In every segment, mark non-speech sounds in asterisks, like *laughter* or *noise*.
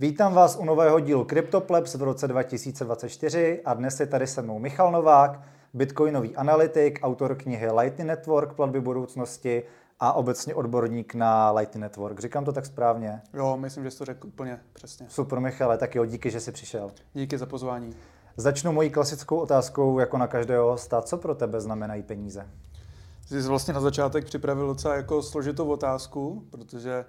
Vítám vás u nového dílu CryptoPlebs v roce 2024 a dnes je tady se mnou Michal Novák, bitcoinový analytik, autor knihy Lightning Network, platby budoucnosti a obecně odborník na Lightning Network. Říkám to tak správně? Jo, myslím, že jsi to řekl úplně přesně. Super, Michale, tak jo, díky, že jsi přišel. Díky za pozvání. Začnu mojí klasickou otázkou, jako na každého hosta. Co pro tebe znamenají peníze? Jsi vlastně na začátek připravil docela jako složitou otázku, protože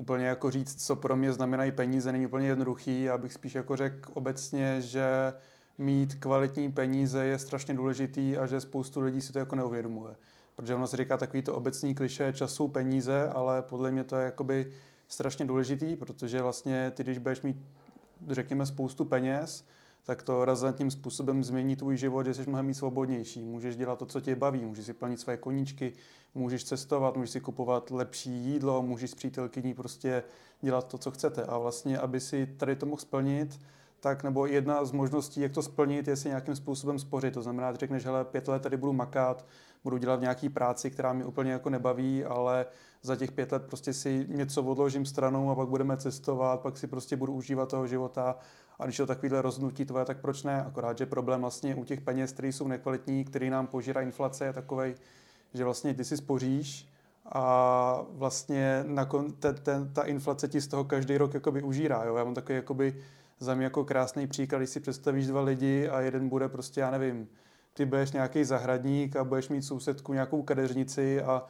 úplně jako říct, co pro mě znamenají peníze, není úplně jednoduchý. Já bych spíš jako řekl obecně, že mít kvalitní peníze je strašně důležitý a že spoustu lidí si to jako neuvědomuje. Protože ono se říká takový to obecný kliše času peníze, ale podle mě to je jakoby strašně důležitý, protože vlastně ty, když budeš mít, řekněme, spoustu peněz, tak to razantním způsobem změní tvůj život, že jsi mnohem víc svobodnější. Můžeš dělat to, co tě baví, můžeš si plnit své koníčky, můžeš cestovat, můžeš si kupovat lepší jídlo, můžeš s přítelkyní prostě dělat to, co chcete. A vlastně, aby si tady to mohl splnit, tak nebo jedna z možností, jak to splnit, je si nějakým způsobem spořit. To znamená, že řekneš, hele, pět let tady budu makat, budu dělat nějaký práci, která mi úplně jako nebaví, ale za těch pět let prostě si něco odložím stranou a pak budeme cestovat, pak si prostě budu užívat toho života a když to takovýhle rozhodnutí tvoje, tak proč ne? Akorát, že problém vlastně u těch peněz, které jsou nekvalitní, který nám požírá inflace, je takový, že vlastně ty si spoříš a vlastně nakon, ten, ten, ta inflace ti z toho každý rok jakoby užírá. Jo? Já mám takový jakoby za mě jako krásný příklad, když si představíš dva lidi a jeden bude prostě, já nevím, ty budeš nějaký zahradník a budeš mít sousedku nějakou kadeřnici a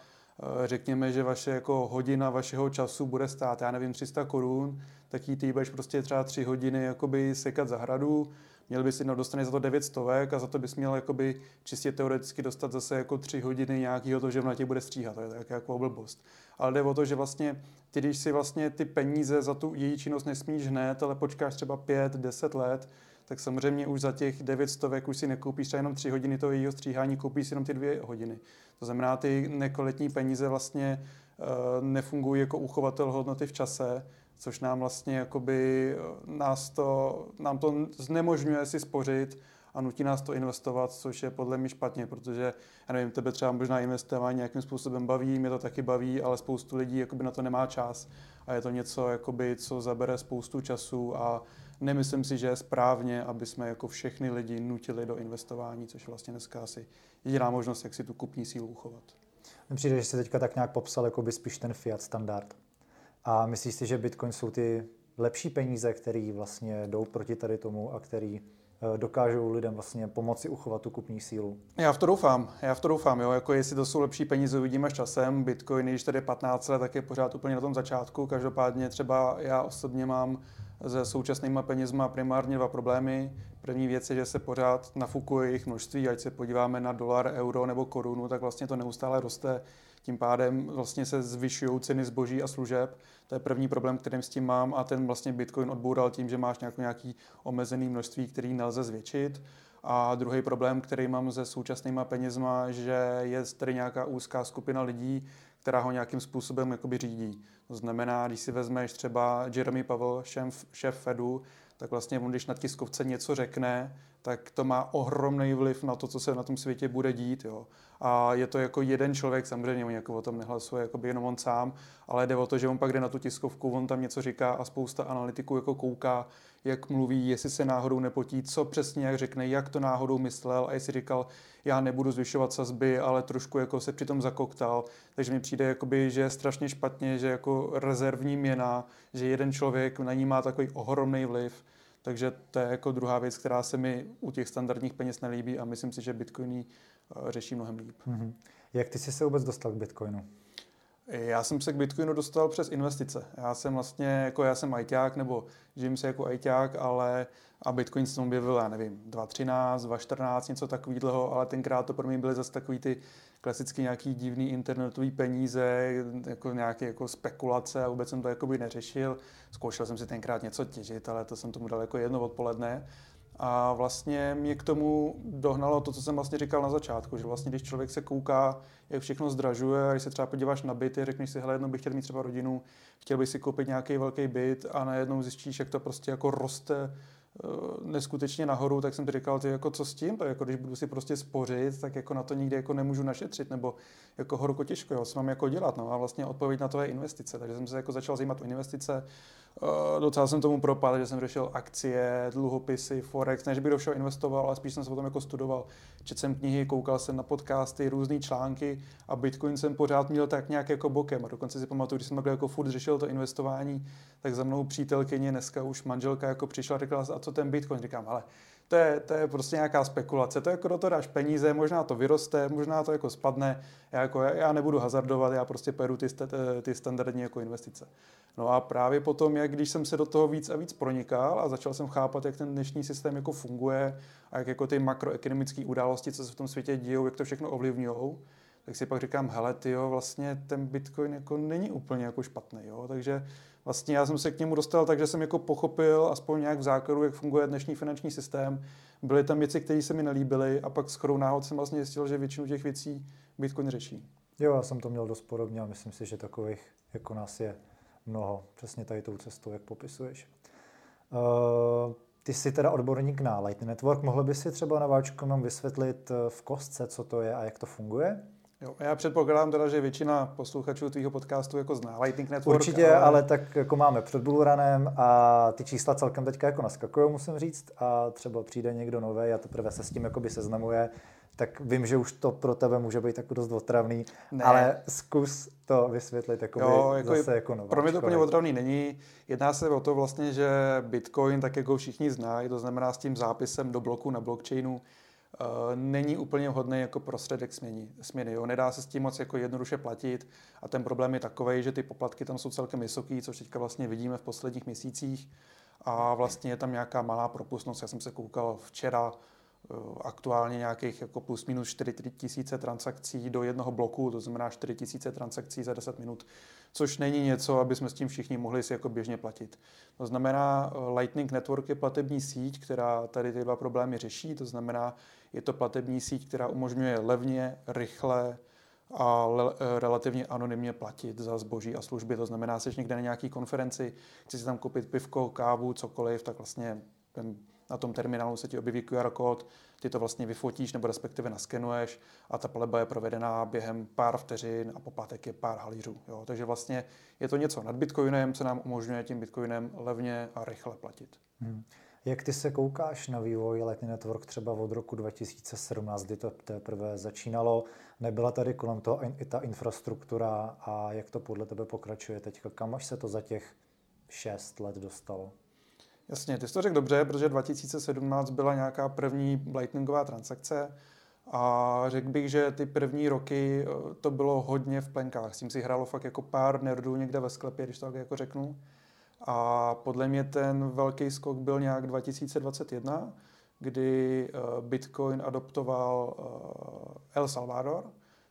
řekněme, že vaše jako hodina vašeho času bude stát, já nevím, 300 korun, tak jí ty budeš prostě třeba 3 hodiny jakoby sekat zahradu, měl bys jednou dostane za to 9 stovek a za to bys měl jakoby čistě teoreticky dostat zase jako 3 hodiny nějakého to, že na tě bude stříhat, to je tak jako blbost. Ale jde o to, že vlastně ty, když si vlastně ty peníze za tu její činnost nesmíš hned, ale počkáš třeba 5-10 let, tak samozřejmě už za těch 9 stovek už si nekoupíš třeba jenom 3 hodiny toho jejího stříhání, koupíš si jenom ty 2 hodiny. To znamená, ty nekvalitní peníze vlastně uh, nefungují jako uchovatel hodnoty v čase, což nám vlastně jakoby eh, nás to, nám to znemožňuje si spořit a nutí nás to investovat, což je podle mě špatně, protože, já nevím, tebe třeba možná investování nějakým způsobem baví, mě to taky baví, ale spoustu lidí jakoby na to nemá čas a je to něco, jakoby, co zabere spoustu času a nemyslím si, že je správně, aby jsme jako všechny lidi nutili do investování, což je vlastně dneska asi jediná možnost, jak si tu kupní sílu uchovat. Mně přijde, že jsi teďka tak nějak popsal jako by spíš ten fiat standard. A myslíš si, že Bitcoin jsou ty lepší peníze, které vlastně jdou proti tady tomu a který eh, dokážou lidem vlastně pomoci uchovat tu kupní sílu. Já v to doufám, já v to doufám, jo, jako jestli to jsou lepší peníze, uvidíme s časem. Bitcoin, když tady 15 let, tak je pořád úplně na tom začátku. Každopádně třeba já osobně mám se současnýma penězma primárně dva problémy. První věc je, že se pořád nafukuje jejich množství, ať se podíváme na dolar, euro nebo korunu, tak vlastně to neustále roste. Tím pádem vlastně se zvyšují ceny zboží a služeb. To je první problém, kterým s tím mám a ten vlastně Bitcoin odboural tím, že máš nějaký, omezený množství, který nelze zvětšit. A druhý problém, který mám se současnýma penězma, že je tady nějaká úzká skupina lidí, která ho nějakým způsobem jakoby řídí. To znamená, když si vezmeš třeba Jeremy Powell, šéf, šéf Fedu, tak vlastně on, když na tiskovce něco řekne, tak to má ohromný vliv na to, co se na tom světě bude dít. Jo. A je to jako jeden člověk, samozřejmě on jako o tom nehlasuje jako by jenom on sám, ale jde o to, že on pak jde na tu tiskovku, on tam něco říká a spousta analytiků jako kouká, jak mluví, jestli se náhodou nepotí, co přesně jak řekne, jak to náhodou myslel a jestli říkal, já nebudu zvyšovat sazby, ale trošku jako se přitom zakoktal. Takže mi přijde, jakoby, že je strašně špatně, že jako rezervní měna, že jeden člověk na ní má takový ohromný vliv. Takže to je jako druhá věc, která se mi u těch standardních peněz nelíbí a myslím si, že Bitcoiny eh, řeší mnohem líp. Mm-hmm. Jak ty jsi se vůbec dostal k Bitcoinu? Já jsem se k Bitcoinu dostal přes investice. Já jsem vlastně, jako já jsem ajťák, nebo žijím se jako ajťák, ale a Bitcoin jsem objevil, já nevím, 2013, 2014, něco takového, ale tenkrát to pro mě byly zase takový ty klasicky nějaký divný internetový peníze, jako nějaké jako spekulace a vůbec jsem to jakoby neřešil. Zkoušel jsem si tenkrát něco těžit, ale to jsem tomu dal jako jedno odpoledne. A vlastně mě k tomu dohnalo to, co jsem vlastně říkal na začátku, že vlastně když člověk se kouká, jak všechno zdražuje, a když se třeba podíváš na byty, řekneš si, hele, jednou bych chtěl mít třeba rodinu, chtěl bych si koupit nějaký velký byt a najednou zjistíš, jak to prostě jako roste Eh, neskutečně nahoru, tak jsem ti říkal, ty jako co s tím, to jako když budu si prostě spořit, tak jako na to nikdy jako nemůžu našetřit, nebo jako horko těžko, jo, co mám jako dělat, no a vlastně odpověď na to je investice, takže jsem se jako začal zajímat o investice, docela jsem tomu propadl, že jsem řešil akcie, dluhopisy, forex, než bych do všeho investoval, ale spíš jsem se o tom jako studoval. Četl jsem knihy, koukal jsem na podcasty, různé články a Bitcoin jsem pořád měl tak nějak jako bokem. A dokonce si pamatuju, když jsem takhle jako furt řešil to investování, tak za mnou přítelkyně, dneska už manželka jako přišla a řekla, a co ten Bitcoin? Říkám, ale to je, to je prostě nějaká spekulace. To jako do toho dáš peníze, možná to vyroste, možná to jako spadne. Já, jako, já nebudu hazardovat, já prostě peru ty, ty standardní jako investice. No a právě potom, jak když jsem se do toho víc a víc pronikal a začal jsem chápat, jak ten dnešní systém jako funguje a jak jako ty makroekonomické události, co se v tom světě dějou, jak to všechno ovlivňují, tak si pak říkám, hele, ty vlastně ten Bitcoin jako není úplně jako špatný, jo, takže vlastně já jsem se k němu dostal tak, že jsem jako pochopil aspoň nějak v základu, jak funguje dnešní finanční systém. Byly tam věci, které se mi nelíbily a pak s chodou náhod jsem vlastně zjistil, že většinu těch věcí Bitcoin řeší. Jo, já jsem to měl dost podobně a myslím si, že takových jako nás je mnoho. Přesně tady tou cestou, jak popisuješ. Uh, ty jsi teda odborník na Lightning Network. Mohl bys si třeba nováčkům vysvětlit eh, v kostce, co to je a jak to funguje? Jo, já předpokládám teda, že většina posluchačů tvýho podcastu jako zná Lightning Network. Určitě, ale, ale tak jako máme před Bullrunem a ty čísla celkem teďka jako naskakují, musím říct, a třeba přijde někdo nový a teprve se s tím jakoby seznamuje, tak vím, že už to pro tebe může být jako dost otravný, ne. ale zkus to vysvětlit jako jo, jako zase jako nováčko. Pro mě to úplně otravný není. Jedná se o to vlastně, že Bitcoin, tak jako všichni znají, to znamená s tím zápisem do bloku na blockchainu, není úplně vhodný jako prostředek směny. směny jo. Nedá se s tím moc jako jednoduše platit a ten problém je takový, že ty poplatky tam jsou celkem vysoké, což teďka vlastně vidíme v posledních měsících a vlastně je tam nějaká malá propustnost. Já jsem se koukal včera, eh, aktuálně nějakých jako plus minus 4 tisíce transakcí do jednoho bloku, to znamená 4 tisíce transakcí za 10 minut, což není něco, aby jsme s tím všichni mohli si jako běžně platit. To znamená, eh, Lightning Network je platební síť, která tady ty dva problémy řeší, to znamená, je to platební síť, která umožňuje levně, rychle a le- eh, relativně anonymně platit za zboží a služby. To znamená, jsi někde na nějaký konferenci, chci si tam koupit pivko, kávu, cokoliv, tak vlastně ten, na tom terminálu se ti objeví QR kód, ty to vlastně vyfotíš nebo respektive naskenuješ a ta platba je provedená během pár vteřin a poplatek je pár halířů. Jo. Takže vlastně je to něco nad Bitcoinem, co nám umožňuje tím Bitcoinem levně a rychle platit. Hmm. Jak ty se koukáš na vývoj Lightning Network třeba od roku 2017, kdy to teprve začínalo? Nebyla tady kolem toho i ta infrastruktura a jak to podle tebe pokračuje teďka? Kam až se to za těch šest let dostalo? Jasně, ty jsi to řekl dobře, protože 2017 byla nějaká první lightningová transakce a řekl bych, že ty první roky eh, to bylo hodně v plenkách. S tím si hrálo fakt jako pár nerdů někde ve sklepě, když to tak jako řeknu. A podle mě ten velký skok byl nějak 2021, kdy eh, Bitcoin adoptoval eh, El Salvador.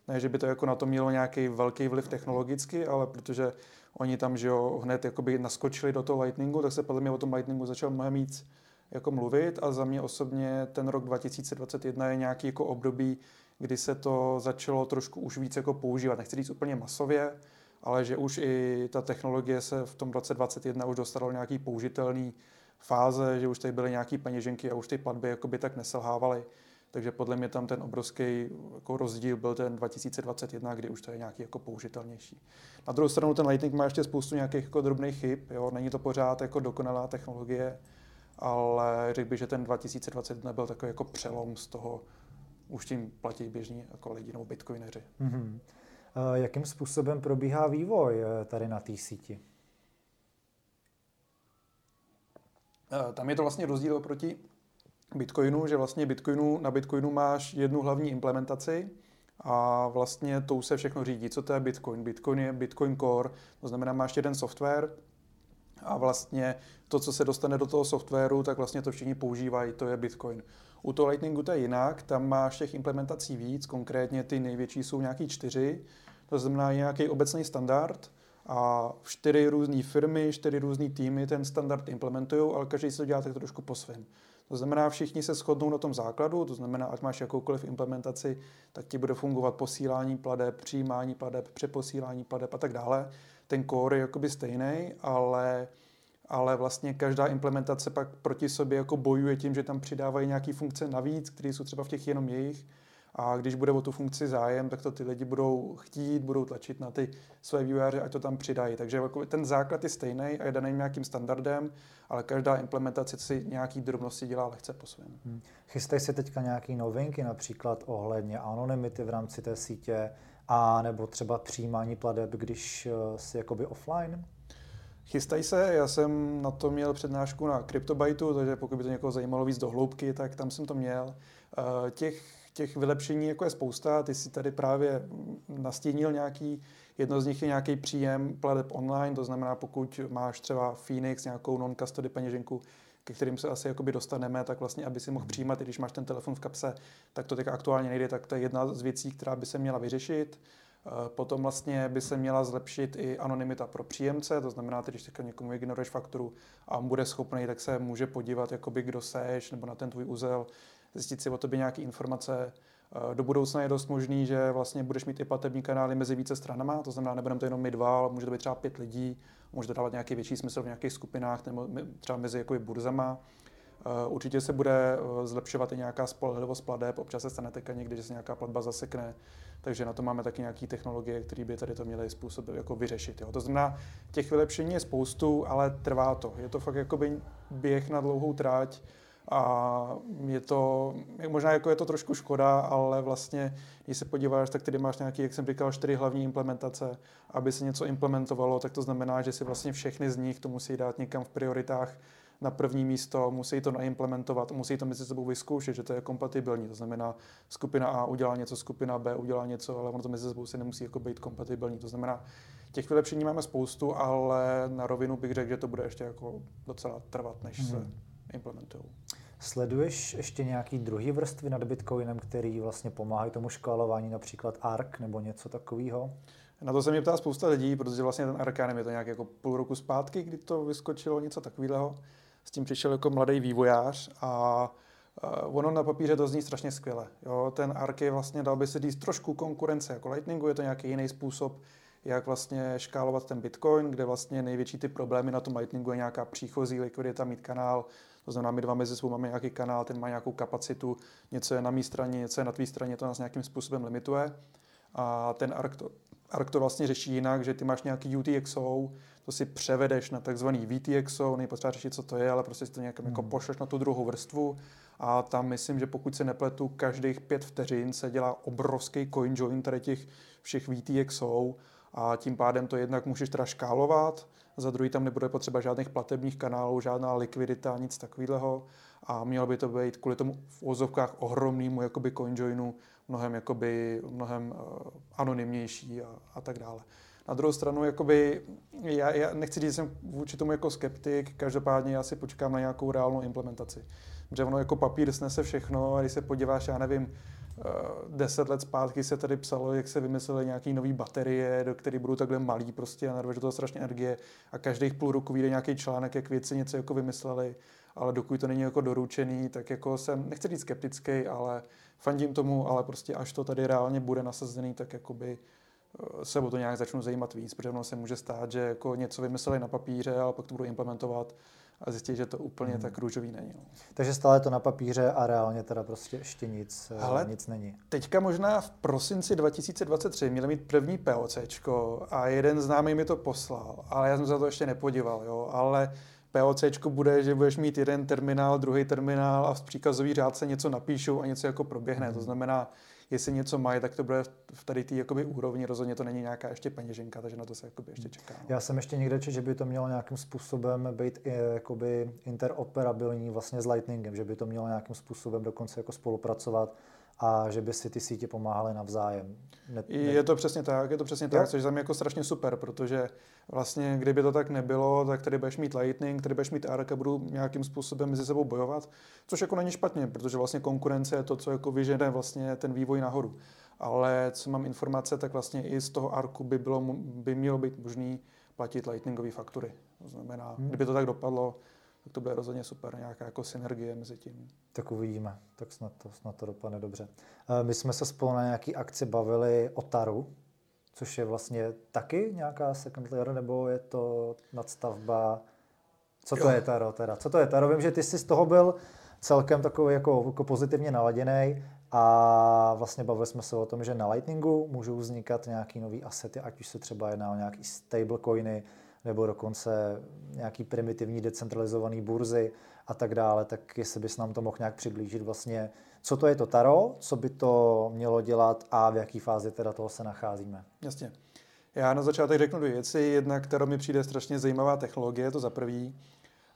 Ne, že by to jako na to mělo nějaký velký vliv technologicky, ale protože oni tam že jo, hned jakoby naskočili do toho Lightningu, tak se podle mě o tom Lightningu začal mnohem víc jako mluvit a za mě osobně ten rok 2021 je nějaký jako období, kdy se to začalo trošku už víc jako používat. Nechci říct úplně masově, ale že už i ta technologie se v tom roce 2021 už dostala do nějaký použitelný fáze, že už tady byly nějaké peněženky a už ty platby jakoby tak neselhávaly. Takže podle mě tam ten obrovský jako rozdíl byl ten 2021, kdy už to je nějaký jako použitelnější. Na druhou stranu ten Lightning má ještě spoustu nějakých jako drobných chyb, jo? není to pořád jako dokonalá technologie, ale řekl bych, že ten 2021 byl takový jako přelom z toho, už tím platí běžní jako lidi nebo bitcoineři. Mm-hmm. Jakým způsobem probíhá vývoj eh, tady na té síti? Eh, tam je to vlastně rozdíl oproti Bitcoinu, že vlastně Bitcoinu, na Bitcoinu máš jednu hlavní implementaci a vlastně tou se všechno řídí. Co to je Bitcoin? Bitcoin je Bitcoin Core, to znamená, máš jeden software a vlastně to, co se dostane do toho softwaru, tak vlastně to všichni používají, to je Bitcoin. U toho Lightningu to je jinak, tam máš těch implementací víc, konkrétně ty největší jsou nějaký čtyři, to znamená nějaký obecný standard a čtyři různé firmy, čtyři různé týmy ten standard implementují, ale každý si to dělá tak trošku po svém. To znamená, všichni se shodnou na tom základu, to znamená, ať máš jakoukoliv implementaci, tak ti bude fungovat posílání pladeb, přijímání pladeb, přeposílání pladeb a tak dále. Ten core je jakoby stejný, ale ale vlastně každá implementace pak proti sobě jako bojuje tím, že tam přidávají nějaké funkce navíc, které jsou třeba v těch jenom jejich a když bude o tu funkci zájem, tak to ty lidi budou chtít, budou tlačit na ty své vývojáře, ať to tam přidají. Takže ten základ je stejný a je daný nějakým standardem, ale každá implementace si nějaký drobnosti dělá lehce po svém. Hmm. Chystají se teďka nějaké novinky, například ohledně anonymity v rámci té sítě, a nebo třeba přijímání pladeb, když eh, si jakoby offline? Chystají se, já jsem na to měl přednášku na CryptoBytu, takže pokud by to někoho zajímalo víc do hloubky, tak tam jsem to měl. Eh, těch, těch vylepšení jako je spousta, ty si tady právě nastínil nějaký, jedno z nich je nějaký příjem pladeb online, to znamená, pokud máš třeba Phoenix, nějakou non-custody peněženku, ke kterým se asi jakoby dostaneme, tak vlastně, aby si mohl přijímat, i když máš ten telefon v kapse, tak to teď aktuálně nejde, tak to je jedna z věcí, která by se měla vyřešit. Eh, potom vlastně by se měla zlepšit i anonymita pro příjemce, to znamená, když teďka někomu vygeneruješ fakturu a on bude schopný, tak se může podívat, jakoby, kdo seš, nebo na ten tvůj úzel, zjistit si o tobě nějaké informace. Eh, do budoucna je dost možný, že vlastně budeš mít i platební kanály mezi více stranama, to znamená, nebudeme to jenom my dva, ale může to být třeba pět lidí, může to dávat nějaký větší smysl v nějakých skupinách nebo třeba mezi jakoby burzama. Eh, určitě se bude eh, zlepšovat i nějaká spolehlivost pladeb, občas se stane teďka někdy, že se nějaká platba zasekne, takže na to máme taky nějaké technologie, které by tady to měly způsob jako vyřešit. Jo. To znamená, těch vylepšení je spoustu, ale trvá to. Je to fakt jakoby běh na dlouhou tráť a je to, možná jako je to trošku škoda, ale vlastně, když se podíváš, tak tady máš nějaký, jak jsem říkal, čtyři hlavní implementace. Aby se něco implementovalo, tak to znamená, že si vlastně všechny z nich to musí dát někam v prioritách na první místo, musí to naimplementovat, musí to mezi sebou vyzkoušet, že to je kompatibilní. To znamená, skupina A udělá něco, skupina B udělá něco, ale ono to mezi sebou se nemusí jako být kompatibilní. To znamená, těch vylepšení máme spoustu, ale na rovinu bych řekl, že to bude ještě jako docela trvat, než hmm. se mhm. Implementují. Sleduješ ještě nějaký druhý vrstvy nad Bitcoinem, který vlastně pomáhají tomu škálování, například ARK nebo něco takového? Na to se mě ptá spousta lidí, protože vlastně ten ARK, je to nějak jako půl roku zpátky, kdy to vyskočilo něco takového s tím přišel jako mladý vývojář a ono na papíře to zní strašně skvěle. Jo? Ten ARK je vlastně, dal by se říct, trošku konkurence jako Lightningu, je to nějaký jiný způsob, jak vlastně škálovat ten Bitcoin, kde vlastně největší ty problémy na tom Lightningu je nějaká příchozí likvidita, mít kanál, to znamená, my dva mezi sebou máme nějaký kanál, ten má nějakou kapacitu, něco je na mé straně, něco je na tvé straně, to nás nějakým způsobem limituje. A ten ARK to, ARK to vlastně řeší jinak, že ty máš nějaký UTXO, to si převedeš na takzvaný VTXO, nejpotřeba řešit, co to je, ale prostě si to nějak jako hmm. jako pošleš na tu druhou vrstvu a tam myslím, že pokud se nepletu, každých pět vteřin se dělá obrovský coin join tady těch všech VTXO a tím pádem to jednak můžeš teda škálovat, za druhý tam nebude potřeba žádných platebních kanálů, žádná likvidita, nic takového a mělo by to být kvůli tomu v úzovkách ohromnému jakoby CoinJoinu mnohem, jakoby, mnohem uh, anonymnější a, a tak dále. Na druhou stranu, jakoby, já, já nechci říct, že jsem vůči tomu jako skeptik, každopádně já si počkám na nějakou reálnou implementaci. Protože ono jako papír snese všechno a když se podíváš, já nevím, deset let zpátky se tady psalo, jak se vymyslely nějaké nové baterie, do které budou takhle malý prostě a narveš to strašně energie. A každých půl roku vyjde nějaký článek, jak věci něco jako vymysleli, ale dokud to není jako doručený, tak jako jsem, nechci říct skeptický, ale fandím tomu, ale prostě až to tady reálně bude nasazený, tak jakoby eh, se o to nějak začnu zajímat víc, protože ono se může stát, že jako něco vymysleli na papíře, ale pak to budou implementovat a zjistit, že to úplně hmm. tak růžový není. No. Takže stále to na papíře a reálně teda prostě ještě nic, eh, Ale nic není. Teďka možná v prosinci 2023 měli mít první POCčko a jeden známý mi to poslal, ale já jsem se za to ještě nepodíval, jo, ale POCčko bude, že budeš mít jeden terminál, druhý terminál a v příkazový řádce něco napíšou a něco jako proběhne. Hmm. To znamená, jestli něco mají, tak to bude v tady té jakoby úrovni, rozhodně to není nějaká ještě peněženka, takže na to se jakoby ještě čeká. No. Já jsem ještě někde četl, že by to mělo nějakým způsobem být jakoby interoperabilní vlastně s Lightningem, že by to mělo nějakým způsobem dokonce jako spolupracovat a že by si ty sítě pomáhaly navzájem. Ne, ne... Je to přesně tak, je to přesně tak, což je jako strašně super, protože vlastně kdyby to tak nebylo, tak tady budeš mít Lightning, tady budeš mít ARK a budou nějakým způsobem mezi sebou bojovat, což jako není špatně, protože vlastně konkurence je to, co jako vyžene vlastně ten vývoj nahoru. Ale co mám informace, tak vlastně i z toho ARKu by, bylo, by mělo být možný platit Lightningové faktury. To znamená, hmm. kdyby to tak dopadlo, tak to bude rozhodně super, nějaká jako synergie mezi tím. Tak uvidíme, tak snad to, snad to dopadne dobře. Eh, my jsme se spolu na nějaký akci bavili o Taru, což je vlastně taky nějaká second layer, nebo je to nadstavba? Co to jo. je Taro teda? Co to je Taro? Vím, že ty jsi z toho byl celkem takový jako, jako pozitivně naladěný. A vlastně bavili jsme se o tom, že na Lightningu můžou vznikat nějaký nový asety, ať už se třeba jedná o nějaký stablecoiny, nebo dokonce nějaký primitivní decentralizovaný burzy a tak dále, tak jestli bys nám to mohl nějak přiblížit vlastně, co to je to Taro, co by to mělo dělat a v jaké fázi teda toho se nacházíme. Jasně. Já na začátek řeknu dvě věci. Jedna, která mi přijde strašně zajímavá technologie, to za prvý.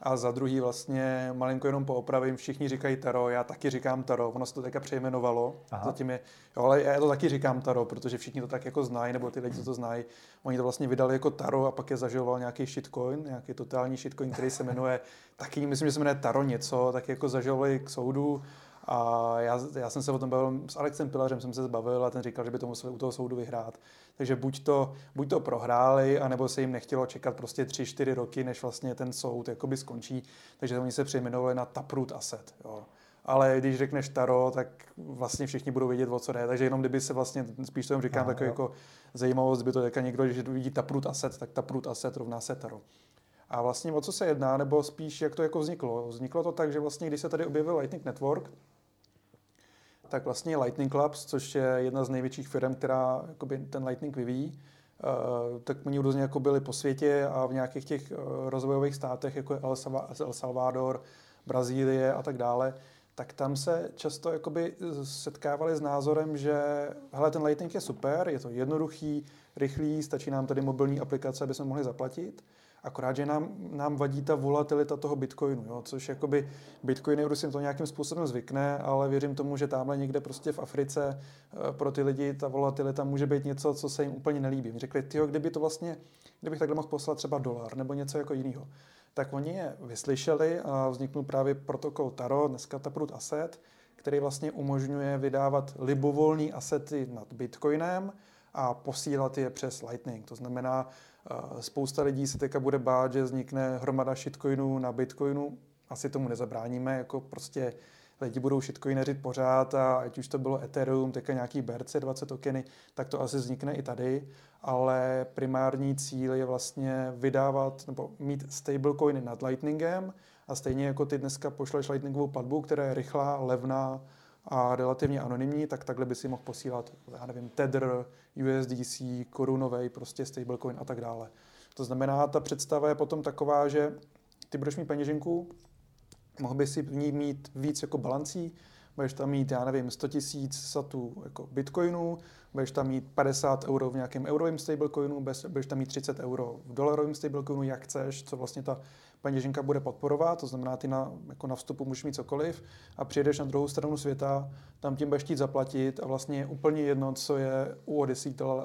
A za druhý vlastně malinko jenom poopravím, všichni říkají Taro, já taky říkám Taro, ono se to teďka přejmenovalo, Aha. zatím je, jo, ale já to taky říkám Taro, protože všichni to tak jako znají, nebo ty lidi, co to znají, oni to vlastně vydali jako Taro a pak je zaživoval nějaký shitcoin, nějaký totální shitcoin, který se jmenuje, taky myslím, že se jmenuje Taro něco, tak jako zaživovali k soudu a já, já jsem se o tom bavil s Alexem Pilařem, jsem se zbavil a ten říkal, že by to museli u toho soudu vyhrát. Takže buď to, buď to prohráli, anebo se jim nechtělo čekat prostě 3-4 roky, než vlastně ten soud jakoby skončí. Takže oni se přejmenovali na Taproot Asset. Jo. Ale když řekneš Taro, tak vlastně všichni budou vědět, o co jde. Takže jenom kdyby se vlastně, spíš to říkám, takový jako zajímavost, by to jako někdo, když vidí Taproot Asset, tak Taproot Asset rovná se Taro. A vlastně o co se jedná, nebo spíš jak to jako vzniklo? Vzniklo to tak, že vlastně když se tady objevil Lightning Network, tak vlastně Lightning Labs, což je jedna z největších firm, která jakoby, ten Lightning vyvíjí, uh, tak oni různě jako byli po světě a v nějakých těch uh, rozvojových státech, jako je El Salvador, Brazílie a tak dále, tak tam se často jakoby setkávali s názorem, že hele, ten Lightning je super, je to jednoduchý, rychlý, stačí nám tady mobilní aplikace, aby jsme mohli zaplatit. Akorát, že nám, nám vadí ta volatilita toho Bitcoinu, jo? což jakoby Bitcoin je si to nějakým způsobem zvykne, ale věřím tomu, že tamhle někde prostě v Africe eh, pro ty lidi ta volatilita může být něco, co se jim úplně nelíbí. Mi řekli, tyjo, kdyby to vlastně, kdybych takhle mohl poslat třeba dolar nebo něco jako jiného, tak oni je vyslyšeli a vzniknul právě protokol Taro, dneska Taproot Asset, který vlastně umožňuje vydávat libovolné asety nad Bitcoinem a posílat je přes Lightning. To znamená, Spousta lidí se teďka bude bát, že vznikne hromada shitcoinů na bitcoinu. Asi tomu nezabráníme, jako prostě lidi budou shitcoineřit pořád a ať už to bylo Ethereum, teďka nějaký BRC20 tokeny, tak to asi vznikne i tady, ale primární cíl je vlastně vydávat nebo mít stablecoiny nad Lightningem a stejně jako ty dneska pošleš Lightningovou platbu, která je rychlá, levná, a relativně anonymní, tak takhle by si mohl posílat, já nevím, Tether, USDC, korunový, prostě stablecoin a tak dále. To znamená, ta představa je potom taková, že ty budeš mít peněženku, mohl by si v ní mít víc jako balancí, budeš tam mít, já nevím, 100 tisíc satů jako bitcoinů, budeš tam mít 50 euro v nějakém eurovém stablecoinu, budeš tam mít 30 euro v dolarovém stablecoinu, jak chceš, co vlastně ta peněženka bude podporovat, to znamená, ty na, jako na vstupu můžeš mít cokoliv a přijedeš na druhou stranu světa, tam tím budeš chtít zaplatit a vlastně je úplně jedno, co je u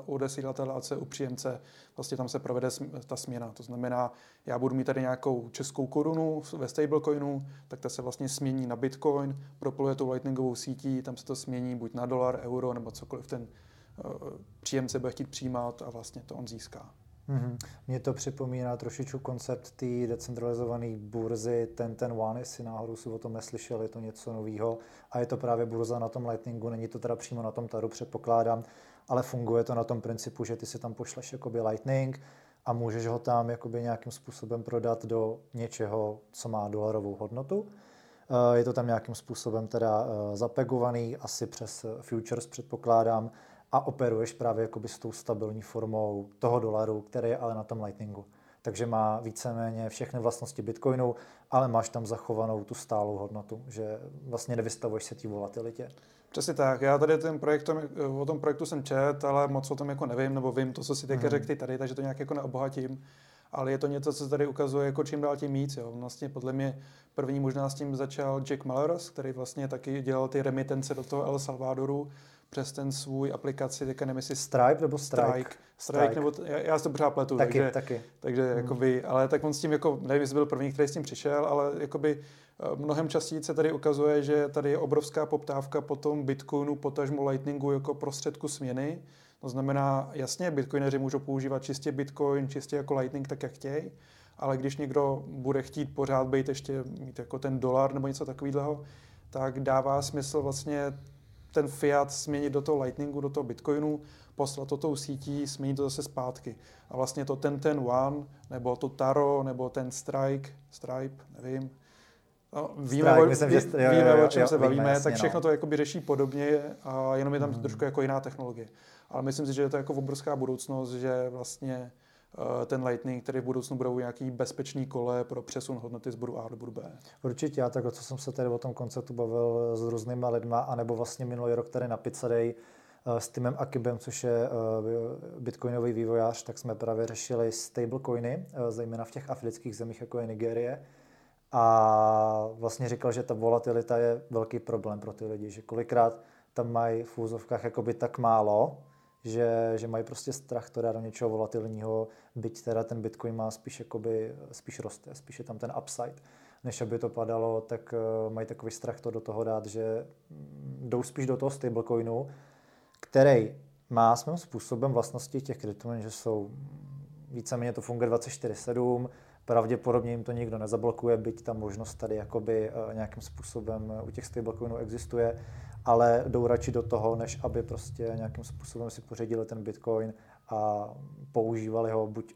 odesílatele a co je u příjemce, vlastně tam se provede ta směna. To znamená, já budu mít tady nějakou českou korunu ve stablecoinu, tak ta se vlastně smění na bitcoin, propluje tou lightningovou sítí, tam se to smění buď na dolar, euro nebo cokoliv ten uh, příjemce bude chtít přijímat a vlastně to on získá. Mm-hmm. Mně to připomíná trošičku koncept té decentralizované burzy ten ten one, jestli náhodou si o tom neslyšeli, je to něco nového a je to právě burza na tom Lightningu, není to teda přímo na tom Taru, předpokládám, ale funguje to na tom principu, že ty si tam pošleš jakoby Lightning a můžeš ho tam jakoby nějakým způsobem prodat do něčeho, co má dolarovou hodnotu. Eh, je to tam nějakým způsobem teda eh, zapegovaný, asi přes futures předpokládám, a operuješ právě jakoby s tou stabilní formou toho dolaru, který je ale na tom Lightningu. Takže má víceméně všechny vlastnosti Bitcoinu, ale máš tam zachovanou tu stálou hodnotu, že vlastně nevystavuješ se té volatilitě. Přesně tak. Já tady ten projekt, o tom projektu jsem čet, ale moc o tom jako nevím, nebo vím to, co si teď mm. řekl tady, takže to nějak jako neobohatím. Ale je to něco, co se tady ukazuje jako čím dál tím víc. Jo. Vlastně podle mě první možná s tím začal Jack Mallers, který vlastně taky dělal ty remitence do toho El Salvadoru přes ten svůj aplikaci, teďka nevím, jestli Stripe nebo Strike? Strike, Strike nebo, t- já, já si to pořád pletu, taky, takže, taky. takže hmm. jakoby, ale tak on s tím, jako, nevím, jestli byl první, který s tím přišel, ale jakoby eh, mnohem častěji se tady ukazuje, že tady je obrovská poptávka po tom Bitcoinu, potažmo Lightningu jako prostředku směny. To znamená, jasně, bitcoineři můžou používat čistě Bitcoin, čistě jako Lightning, tak jak chtějí, ale když někdo bude chtít pořád být ještě mít jako ten dolar nebo něco takového, tak dává smysl vlastně ten fiat směnit do toho Lightningu, do toho Bitcoinu, poslat to tou sítí, směnit to zase zpátky. A vlastně to ten ten one, nebo to Taro, nebo ten Strike, Stripe, nevím, No, víme, Strike, o, myslím, že, jo, víme, jo, jo, o čem jo, se bavíme, jasně, tak všechno no. to jakoby řeší podobně a jenom je tam mm. trošku jako jiná technologie. Ale myslím si, že je to jako obrovská budoucnost, že vlastně ten Lightning, který v budoucnu budou nějaký bezpečný kole pro přesun hodnoty z bodu A do bodu B. Určitě, já tak, co jsem se tady o tom konceptu bavil s různými lidma, anebo vlastně minulý rok tady na Pizza Day uh, s Timem Akibem, což je bitcoinový vývojář, tak jsme právě řešili stablecoiny, zejména v těch afrických zemích, jako je Nigérie a vlastně říkal, že ta volatilita je velký problém pro ty lidi, že kolikrát tam mají v úzovkách jakoby tak málo, že, že mají prostě strach to dát do něčeho volatilního, byť teda ten Bitcoin má spíš, jakoby, spíš roste, spíš je tam ten upside, než aby to padalo, tak uh, mají takový strach to do toho dát, že mm, jdou spíš do toho stablecoinu, který má svým způsobem vlastnosti těch kryptoměn, že jsou víceméně to funguje 24-7, Pravděpodobně jim to nikdo nezablokuje, byť ta možnost tady jakoby eh, nějakým způsobem eh, u těch stablecoinů existuje, ale jdou radši do toho, než aby prostě nějakým způsobem si pořídili ten Bitcoin a používali ho buď,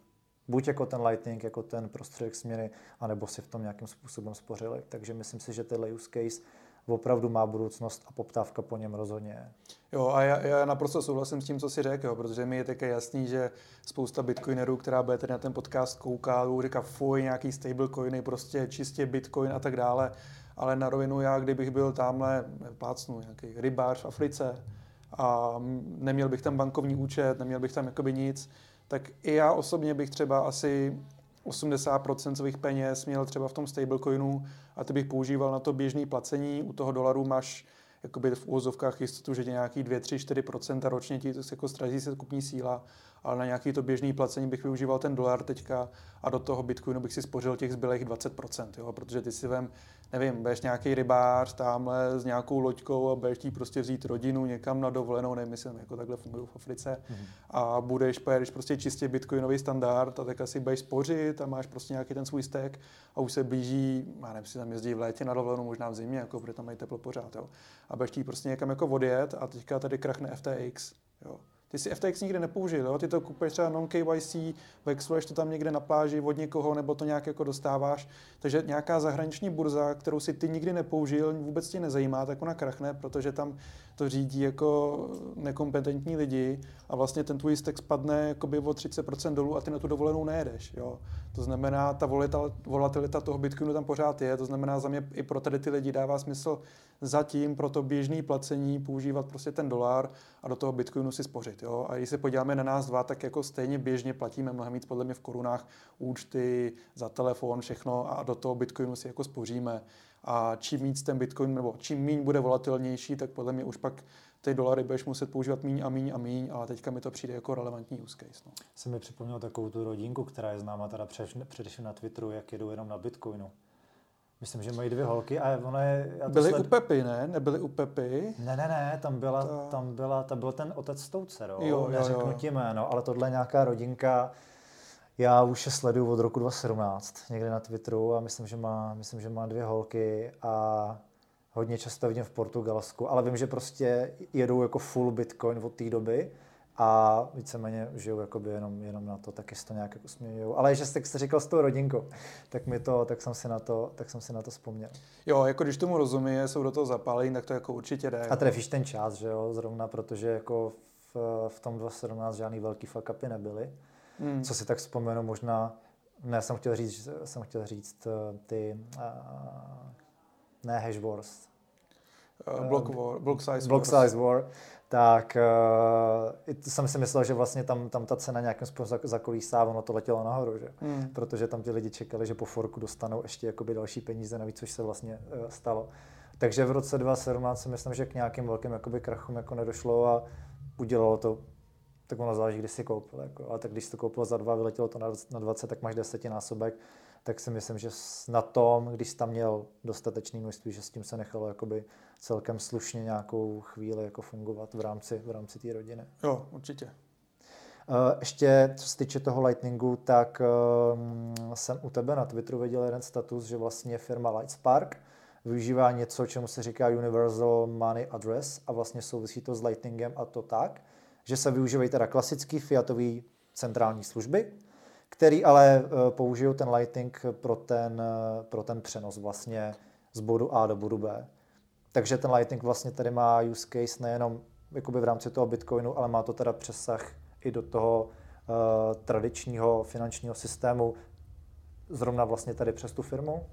buď jako ten Lightning, jako ten prostředek směny, anebo si v tom nějakým způsobem spořili. Takže myslím si, že tenhle use case opravdu má budoucnost a poptávka po něm rozhodně. Jo, a já, já naprosto souhlasím s tím, co si řekl, jo, protože mi je také jasný, že spousta bitcoinerů, která bude tady na ten podcast kouká, říká, fuj, nějaký stablecoiny, prostě čistě bitcoin a tak dále, ale na rovinu já, kdybych byl tamhle, plácnu, nějaký rybář v Africe a neměl bych tam bankovní účet, neměl bych tam jakoby nic, tak i já osobně bych třeba asi 80% svých peněz měl třeba v tom stablecoinu a ty bych používal na to běžné placení. U toho dolaru máš jakoby v úvozovkách jistotu, že nějaký 2, 3, 4% ročně ti jako ztratí se kupní síla, ale na nějaký to běžný placení bych využíval ten dolar teďka a do toho Bitcoinu bych si spořil těch zbylých 20%, jo? protože ty si vem, nevím, budeš nějaký rybář tamhle s nějakou loďkou a budeš prostě vzít rodinu někam na dovolenou, nevím, jestli jako takhle fungují v Africe mm-hmm. a budeš, pojedeš prostě čistě bitcoinový standard a tak asi budeš spořit a máš prostě nějaký ten svůj stack a už se blíží, já nevím, si tam jezdí v létě na dovolenou, možná v zimě, jako, protože tam mají teplo pořád, jo? a budeš prostě někam jako odjet a teďka tady krachne FTX, jo? Ty si FTX nikdy nepoužil, jo? ty to kupuješ třeba non-KYC, vexluješ to tam někde na pláži od někoho, nebo to nějak jako dostáváš. Takže nějaká zahraniční burza, kterou si ty nikdy nepoužil, vůbec tě nezajímá, tak ona krachne, protože tam to řídí jako nekompetentní lidi a vlastně ten tvůj stack spadne jakoby o 30% dolů a ty na tu dovolenou nejedeš. Jo? To znamená, ta volatilita toho Bitcoinu tam pořád je, to znamená za mě i pro tady ty lidi dává smysl zatím pro to běžné placení používat prostě ten dolar a do toho Bitcoinu si spořit. Jo? A když se podíváme na nás dva, tak jako stejně běžně platíme mnohem víc podle mě v korunách účty, za telefon, všechno a do toho Bitcoinu si jako spoříme. A čím víc ten Bitcoin, nebo čím méně bude volatilnější, tak podle mě už pak ty dolary budeš muset používat míň a míň a míň, ale teďka mi to přijde jako relevantní use case. No. Jsem mi připomněl takovou tu rodinku, která je známa teda především na Twitteru, jak jedou jenom na Bitcoinu. Myslím, že mají dvě holky a ono je... Já Byly sled... u Pepy, ne? Nebyly u Pepy? Ne, ne, ne, tam byla, ta... tam byla, tam byl ten otec s tou dcerou. Jo, jo, řeknu jo. ti jméno, ale tohle je nějaká rodinka, já už je sleduju od roku 2017 někde na Twitteru a myslím, že má, myslím, že má dvě holky a hodně často vidím v Portugalsku, ale vím, že prostě jedou jako full Bitcoin od té doby a víceméně žijou jakoby jenom, jenom na to, taky si to nějak jako smějou. Ale že jste, jste říkal s tou rodinkou, tak, mi to, tak, jsem si na to, tak jsem si na to vzpomněl. Jo, jako když tomu rozumí, jsou do toho zapálení, tak to jako určitě jde. A trefíš ten čas, že jo, zrovna, protože jako v, v tom 2017 žádný velký fuck upy nebyly. Hmm. Co si tak vzpomenu, možná, ne, jsem chtěl říct, jsem chtěl říct eh, ty, uh, ne Hash Wars, Uh, block, war, block size block war. size war, tak uh, jsem si myslel, že vlastně tam, tam ta cena nějakým způsobem zakolísá, ono to letělo nahoru, že? Hmm. protože tam ti lidi čekali, že po forku dostanou ještě jakoby další peníze navíc, což se vlastně uh, stalo. Takže v roce 2017 si myslím, že k nějakým velkým jakoby krachům jako nedošlo a udělalo to tak ono záleží, kdy si koupil. Jako. Ale tak když jsi to koupil za dva, vyletělo to na 20, tak máš desetinásobek, tak si myslím, že na tom, když tam měl dostatečné množství, že s tím se nechalo jakoby celkem slušně nějakou chvíli jako fungovat v rámci, v rámci té rodiny. Jo, určitě. Eh, ještě co se týče toho Lightningu, tak um, jsem u tebe na Twitteru viděl jeden status, že vlastně firma Lightspark využívá něco, čemu se říká Universal Money Address a vlastně souvisí to s Lightningem a to tak, že se využívají teda klasický fiatový centrální služby, který ale eh, použijou ten Lightning pro ten, eh, pro ten přenos vlastně z bodu A do bodu B. Takže ten Lightning vlastně tady má use case nejenom jakoby v rámci toho Bitcoinu, ale má to teda přesah i do toho uh, tradičního finančního systému, zrovna vlastně tady přes tu firmu?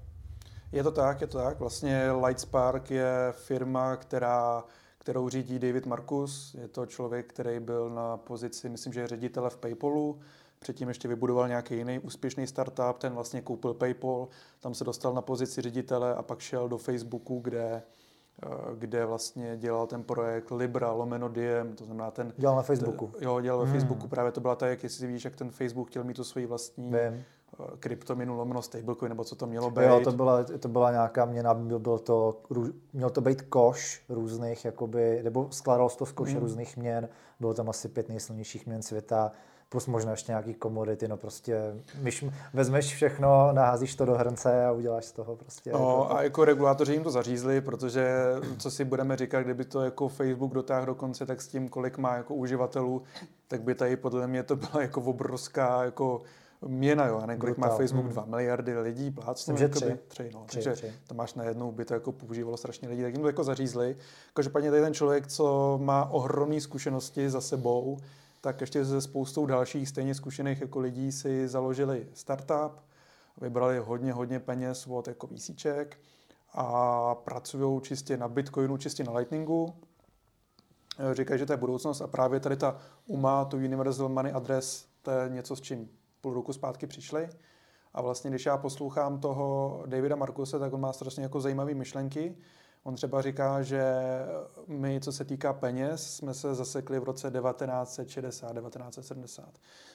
Je to tak, je to tak. Vlastně Lightspark je firma, která, kterou řídí David Markus. Je to člověk, který byl na pozici, myslím, že ředitele v PayPalu. Předtím ještě vybudoval nějaký jiný úspěšný startup, ten vlastně koupil PayPal, tam se dostal na pozici ředitele a pak šel do Facebooku, kde kde vlastně dělal ten projekt Libra lomeno Diem, to znamená ten... Dělal na Facebooku. T, jo, dělal ve hmm. Facebooku, právě to byla ta, jak jestli víš, jak ten Facebook chtěl mít tu svoji vlastní Vím kryptominu lomeno stablecoin, nebo co to mělo být. Jo, to byla, to byla nějaká měna, byl to, měl to být koš různých, jakoby, nebo skládalo se to z koše mm. různých měn, bylo tam asi pět nejsilnějších měn světa, plus možná ještě nějaký komodity, no prostě myš, vezmeš všechno, naházíš to do hrnce a uděláš z toho prostě. No jako, a jako regulátoři jim to zařízli, protože co si budeme říkat, kdyby to jako Facebook dotáhl do konce, tak s tím, kolik má jako uživatelů, tak by tady podle mě to byla jako obrovská jako měna, jo, a ne, kolik má Facebook, hmm. 2 miliardy lidí, plácnou, že tři. tři, no. tři, takže tři. to máš najednou, by to jako používalo strašně lidí, tak jim to jako zařízli. Každopádně tady ten člověk, co má ohromné zkušenosti za sebou, tak ještě se spoustou dalších stejně zkušených jako lidí si založili startup, vybrali hodně, hodně peněz od jako výsíček a pracují čistě na Bitcoinu, čistě na Lightningu. Říkají, že to je budoucnost a právě tady ta UMA, tu Universal Money Address, to je něco, s čím půl roku zpátky přišli. A vlastně, když já poslouchám toho Davida Markuse, tak on má strašně jako zajímavé myšlenky. On třeba říká, že my, co se týká peněz, jsme se zasekli v roce 1960, 1970.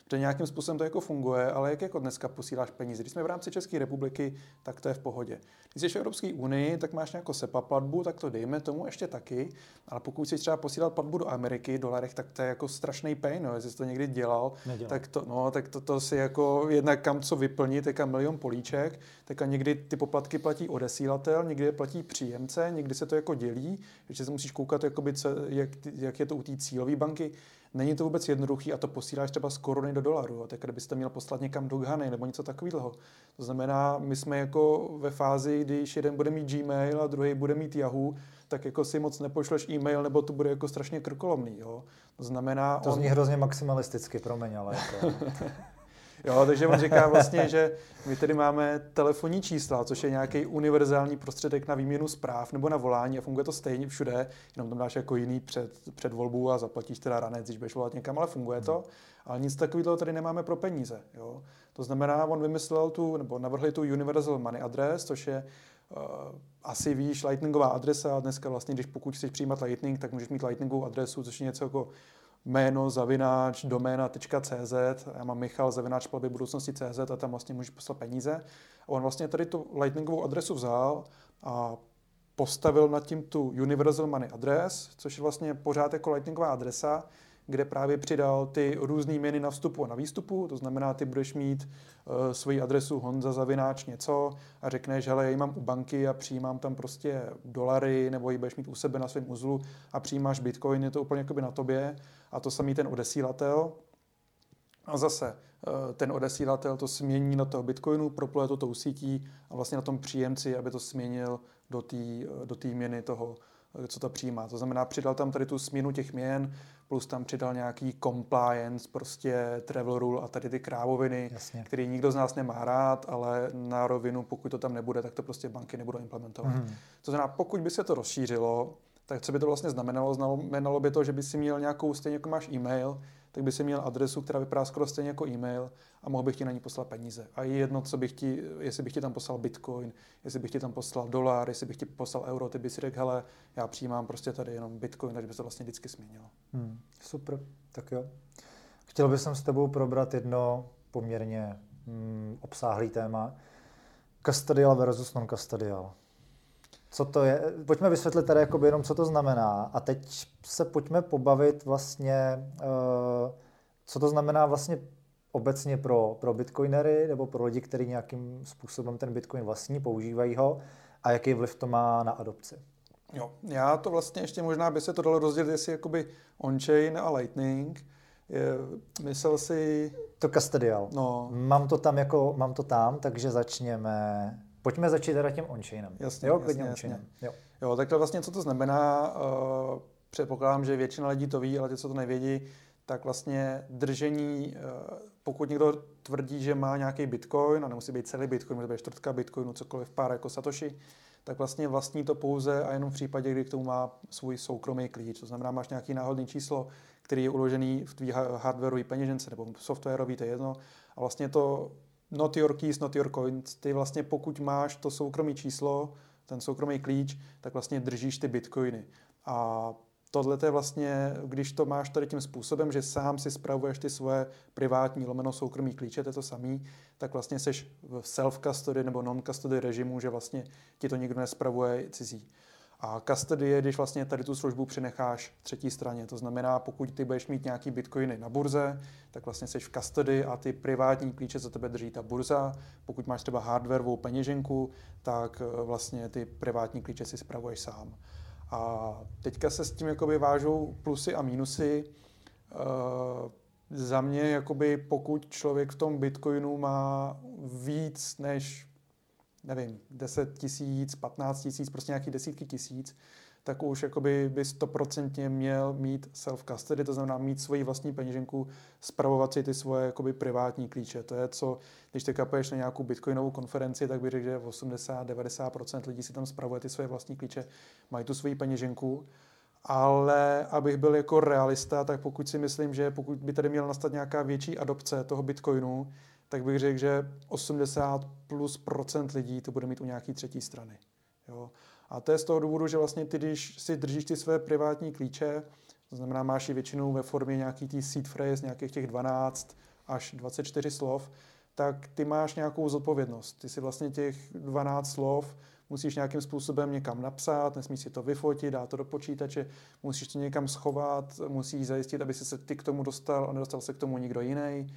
Protože nějakým způsobem to jako funguje, ale jak jako dneska posíláš peníze? Když jsme v rámci České republiky, tak to je v pohodě. Když jsi v Evropské unii, tak máš nějakou SEPA platbu, tak to dejme tomu ještě taky, ale pokud chceš třeba posílat platbu do Ameriky, dolarech, tak to je jako strašný pain, no, jestli jsi to někdy dělal, Nedělal. tak to, no, tak to, to si jako jednak kam co vyplnit, teďka milion políček, tak a někdy ty poplatky platí odesílatel, někdy je platí příjemce, někdy se to jako dělí, že se musíš koukat, jakoby, co, jak, jak je to u té cílové banky. Není to vůbec jednoduchý a to posíláš třeba z koruny do dolaru. Tak kdybyste měl poslat někam do Ghany nebo něco takového. To znamená, my jsme jako ve fázi, když jeden bude mít Gmail a druhý bude mít Yahoo, tak jako si moc nepošleš e-mail, nebo to bude jako strašně krkolomný. Jo? To znamená... To on... zní hrozně maximalisticky, promiň, ale jako... *laughs* Jo, takže on říká vlastně, že my tady máme telefonní čísla, což je nějaký univerzální prostředek na výměnu zpráv nebo na volání a funguje to stejně všude, jenom tam dáš jako jiný před, před volbu a zaplatíš teda ranec, když budeš volat někam, ale funguje to. Ale nic takového tady nemáme pro peníze. Jo. To znamená, on vymyslel tu, nebo navrhli tu Universal Money Address, což je Uh, asi víš, Lightningová adresa, dneska vlastně, když pokud chceš přijímat Lightning, tak můžeš mít Lightningovou adresu, což je něco jako jméno zavináč doména.cz, já mám Michal zavináč platby budoucnosti CZ a tam vlastně můžeš poslat peníze. A on vlastně tady tu lightningovou adresu vzal a postavil nad tím tu Universal Money Address, což je vlastně pořád jako lightningová adresa, kde právě přidal ty různé měny na vstupu a na výstupu, to znamená, ty budeš mít uh, svoji adresu Honza Zavináč něco a řekneš, hele, já ji mám u banky a přijímám tam prostě dolary, nebo ji budeš mít u sebe na svém uzlu a přijímáš bitcoin, je to úplně jakoby na tobě a to samý ten odesílatel. A zase uh, ten odesílatel to smění na toho bitcoinu, propluje to tou sítí a vlastně na tom příjemci, aby to směnil do té do měny toho, co to přijímá. To znamená, přidal tam tady tu směnu těch měn, plus tam přidal nějaký compliance, prostě travel rule a tady ty krávoviny, Jasně. který nikdo z nás nemá rád, ale na rovinu, pokud to tam nebude, tak to prostě banky nebudou implementovat. Mm. To znamená, pokud by se to rozšířilo, tak co by to vlastně znamenalo? Znamenalo by to, že by si měl nějakou, stejně jako máš e-mail, tak by si měl adresu, která vypadá skoro stejně jako e-mail a mohl bych ti na ní poslat peníze. A je jedno, co bych ti, jestli bych ti tam poslal bitcoin, jestli bych ti tam poslal dolar, jestli bych ti poslal euro, ty by si řekl, hele, já přijímám prostě tady jenom bitcoin, takže by se vlastně vždycky změnilo. Hmm, super, tak jo. Chtěl bych s tebou probrat jedno poměrně hmm, obsáhlý téma. Custodial versus non-custodial co to je. Pojďme vysvětlit tady jakoby jenom, co to znamená. A teď se pojďme pobavit vlastně, uh, co to znamená vlastně obecně pro, pro bitcoinery nebo pro lidi, kteří nějakým způsobem ten bitcoin vlastní, používají ho a jaký vliv to má na adopci. Jo, já to vlastně ještě možná by se to dalo rozdělit, jestli jakoby on-chain a lightning. Je, myslel si... To custodial. No. Mám to tam jako, mám to tam, takže začněme Pojďme začít teda tím on-chainem. Jasně, jo, jasně, jasně. Jo. jo, takhle vlastně co to znamená, uh, předpokládám, že většina lidí to ví, ale ty, co to nevědí, tak vlastně držení, uh, pokud někdo tvrdí, že má nějaký bitcoin, a nemusí být celý bitcoin, může být čtvrtka bitcoinu, cokoliv pár jako Satoshi, tak vlastně vlastní to pouze a jenom v případě, kdy k tomu má svůj soukromý klíč. To znamená, máš nějaký náhodný číslo, který je uložený v tvý hardwareový peněžence nebo softwarový, to je jedno. A vlastně to not your keys, not your coins, ty vlastně pokud máš to soukromý číslo, ten soukromý klíč, tak vlastně držíš ty bitcoiny. A tohle je vlastně, když to máš tady tím způsobem, že sám si spravuješ ty svoje privátní lomeno soukromý klíče, to je to samý, tak vlastně seš v self-custody nebo non-custody režimu, že vlastně ti to nikdo nespravuje cizí. A custody je, když vlastně tady tu službu přenecháš třetí straně. To znamená, pokud ty budeš mít nějaký bitcoiny na burze, tak vlastně jsi v custody a ty privátní klíče za tebe drží ta burza. Pokud máš třeba hardwareovou peněženku, tak eh, vlastně ty privátní klíče si spravuješ sám. A teďka se s tím jakoby vážou plusy a mínusy. Uh, za mě, jakoby pokud člověk v tom Bitcoinu má víc než nevím, 10 tisíc, 15 tisíc, prostě nějaký desítky tisíc, tak už jakoby by stoprocentně měl mít self-custody, to znamená mít svoji vlastní peněženku, spravovat si ty svoje jakoby privátní klíče. To je co, když ty kapuješ na nějakou bitcoinovou konferenci, tak bych řekl, že 80-90% lidí si tam spravuje ty svoje vlastní klíče, mají tu svoji peněženku. Ale abych byl jako realista, tak pokud si myslím, že pokud by tady měla nastat nějaká větší adopce toho bitcoinu, tak bych řekl, že 80 plus procent lidí to bude mít u nějaký třetí strany. Jo. A to je z toho důvodu, že vlastně ty, když si držíš ty své privátní klíče, to znamená, máš ji většinou ve formě nějaký tý seed phrase, nějakých těch 12 až 24 slov, tak ty máš nějakou zodpovědnost. Ty si vlastně těch 12 slov musíš nějakým způsobem někam napsat, nesmíš si to vyfotit, dát to do počítače, musíš to někam schovat, musíš zajistit, aby si se ty k tomu dostal a nedostal se k tomu nikdo jiný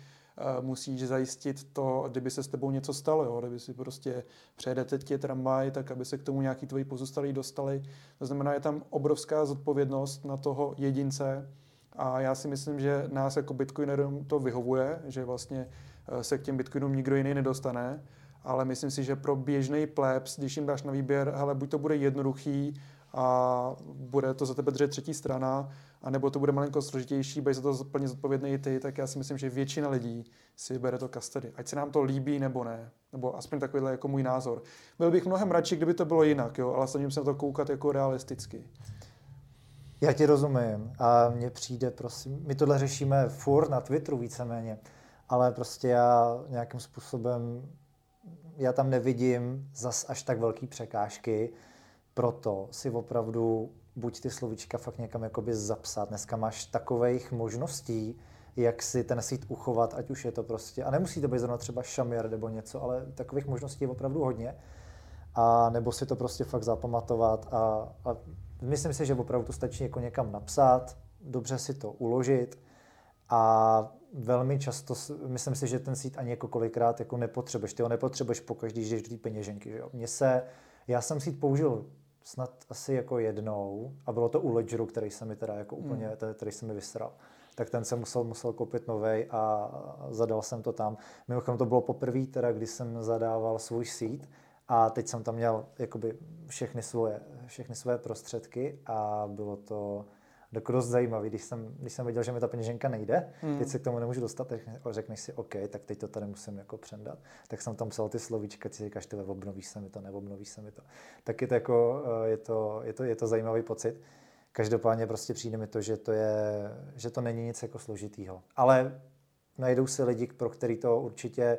musíš zajistit to, kdyby se s tebou něco stalo, jo? kdyby si prostě přejede teď tramvaj, tak aby se k tomu nějaký tvoji pozůstalí dostali. To znamená, je tam obrovská zodpovědnost na toho jedince a já si myslím, že nás jako bitcoinerům to vyhovuje, že vlastně eh, se k těm bitcoinům nikdo jiný nedostane, ale myslím si, že pro běžný plebs, když jim dáš na výběr, hele, buď to bude jednoduchý a bude to za tebe držet třetí strana, a nebo to bude malinko složitější, budeš za to plně zodpovědný ty, tak já si myslím, že většina lidí si bere to custody. Ať se nám to líbí nebo ne. Nebo aspoň takovýhle jako můj názor. Byl bych mnohem radši, kdyby to bylo jinak, jo, ale snažím se na to koukat jako realisticky. Já ti rozumím a mně přijde, prosím, my tohle řešíme furt na Twitteru víceméně, ale prostě já nějakým způsobem, já tam nevidím zas až tak velký překážky, proto si opravdu buď ty slovíčka fakt někam jakoby zapsat. Dneska máš takových možností, jak si ten sít uchovat, ať už je to prostě, a nemusí to být zrovna třeba šamir nebo něco, ale takových možností je opravdu hodně. A nebo si to prostě fakt zapamatovat a, a myslím si, že opravdu to stačí jako někam napsat, dobře si to uložit a velmi často, myslím si, že ten sít ani jako kolikrát jako nepotřebuješ. Ty ho nepotřebuješ pokaždý, když jdeš do té peněženky. Že jo? Mně se, já jsem sít použil snad asi jako jednou a bylo to u Ledgeru, který se mi teda jako hmm. úplně, hmm. který se mi vysral. Tak ten jsem musel, musel koupit novej a zadal jsem to tam. Mimochodem to bylo poprvé teda, kdy jsem zadával svůj seed a teď jsem tam měl jakoby všechny svoje, všechny svoje prostředky a bylo to, jako dost zajímavý, když jsem, když jsem viděl, že mi ta peněženka nejde, hmm. teď se k tomu nemůžu dostat, tak řekneš si, OK, tak teď to tady musím jako přendat. Tak jsem tam psal ty slovíčka, ty si říkáš, ty obnovíš se mi to, neobnovíš se mi to. Tak je to, jako, eh, je to, je to, je to zajímavý pocit. Každopádně prostě přijde mi to, že to, je, že to není nic jako složitýho. Ale najdou se lidi, pro který to určitě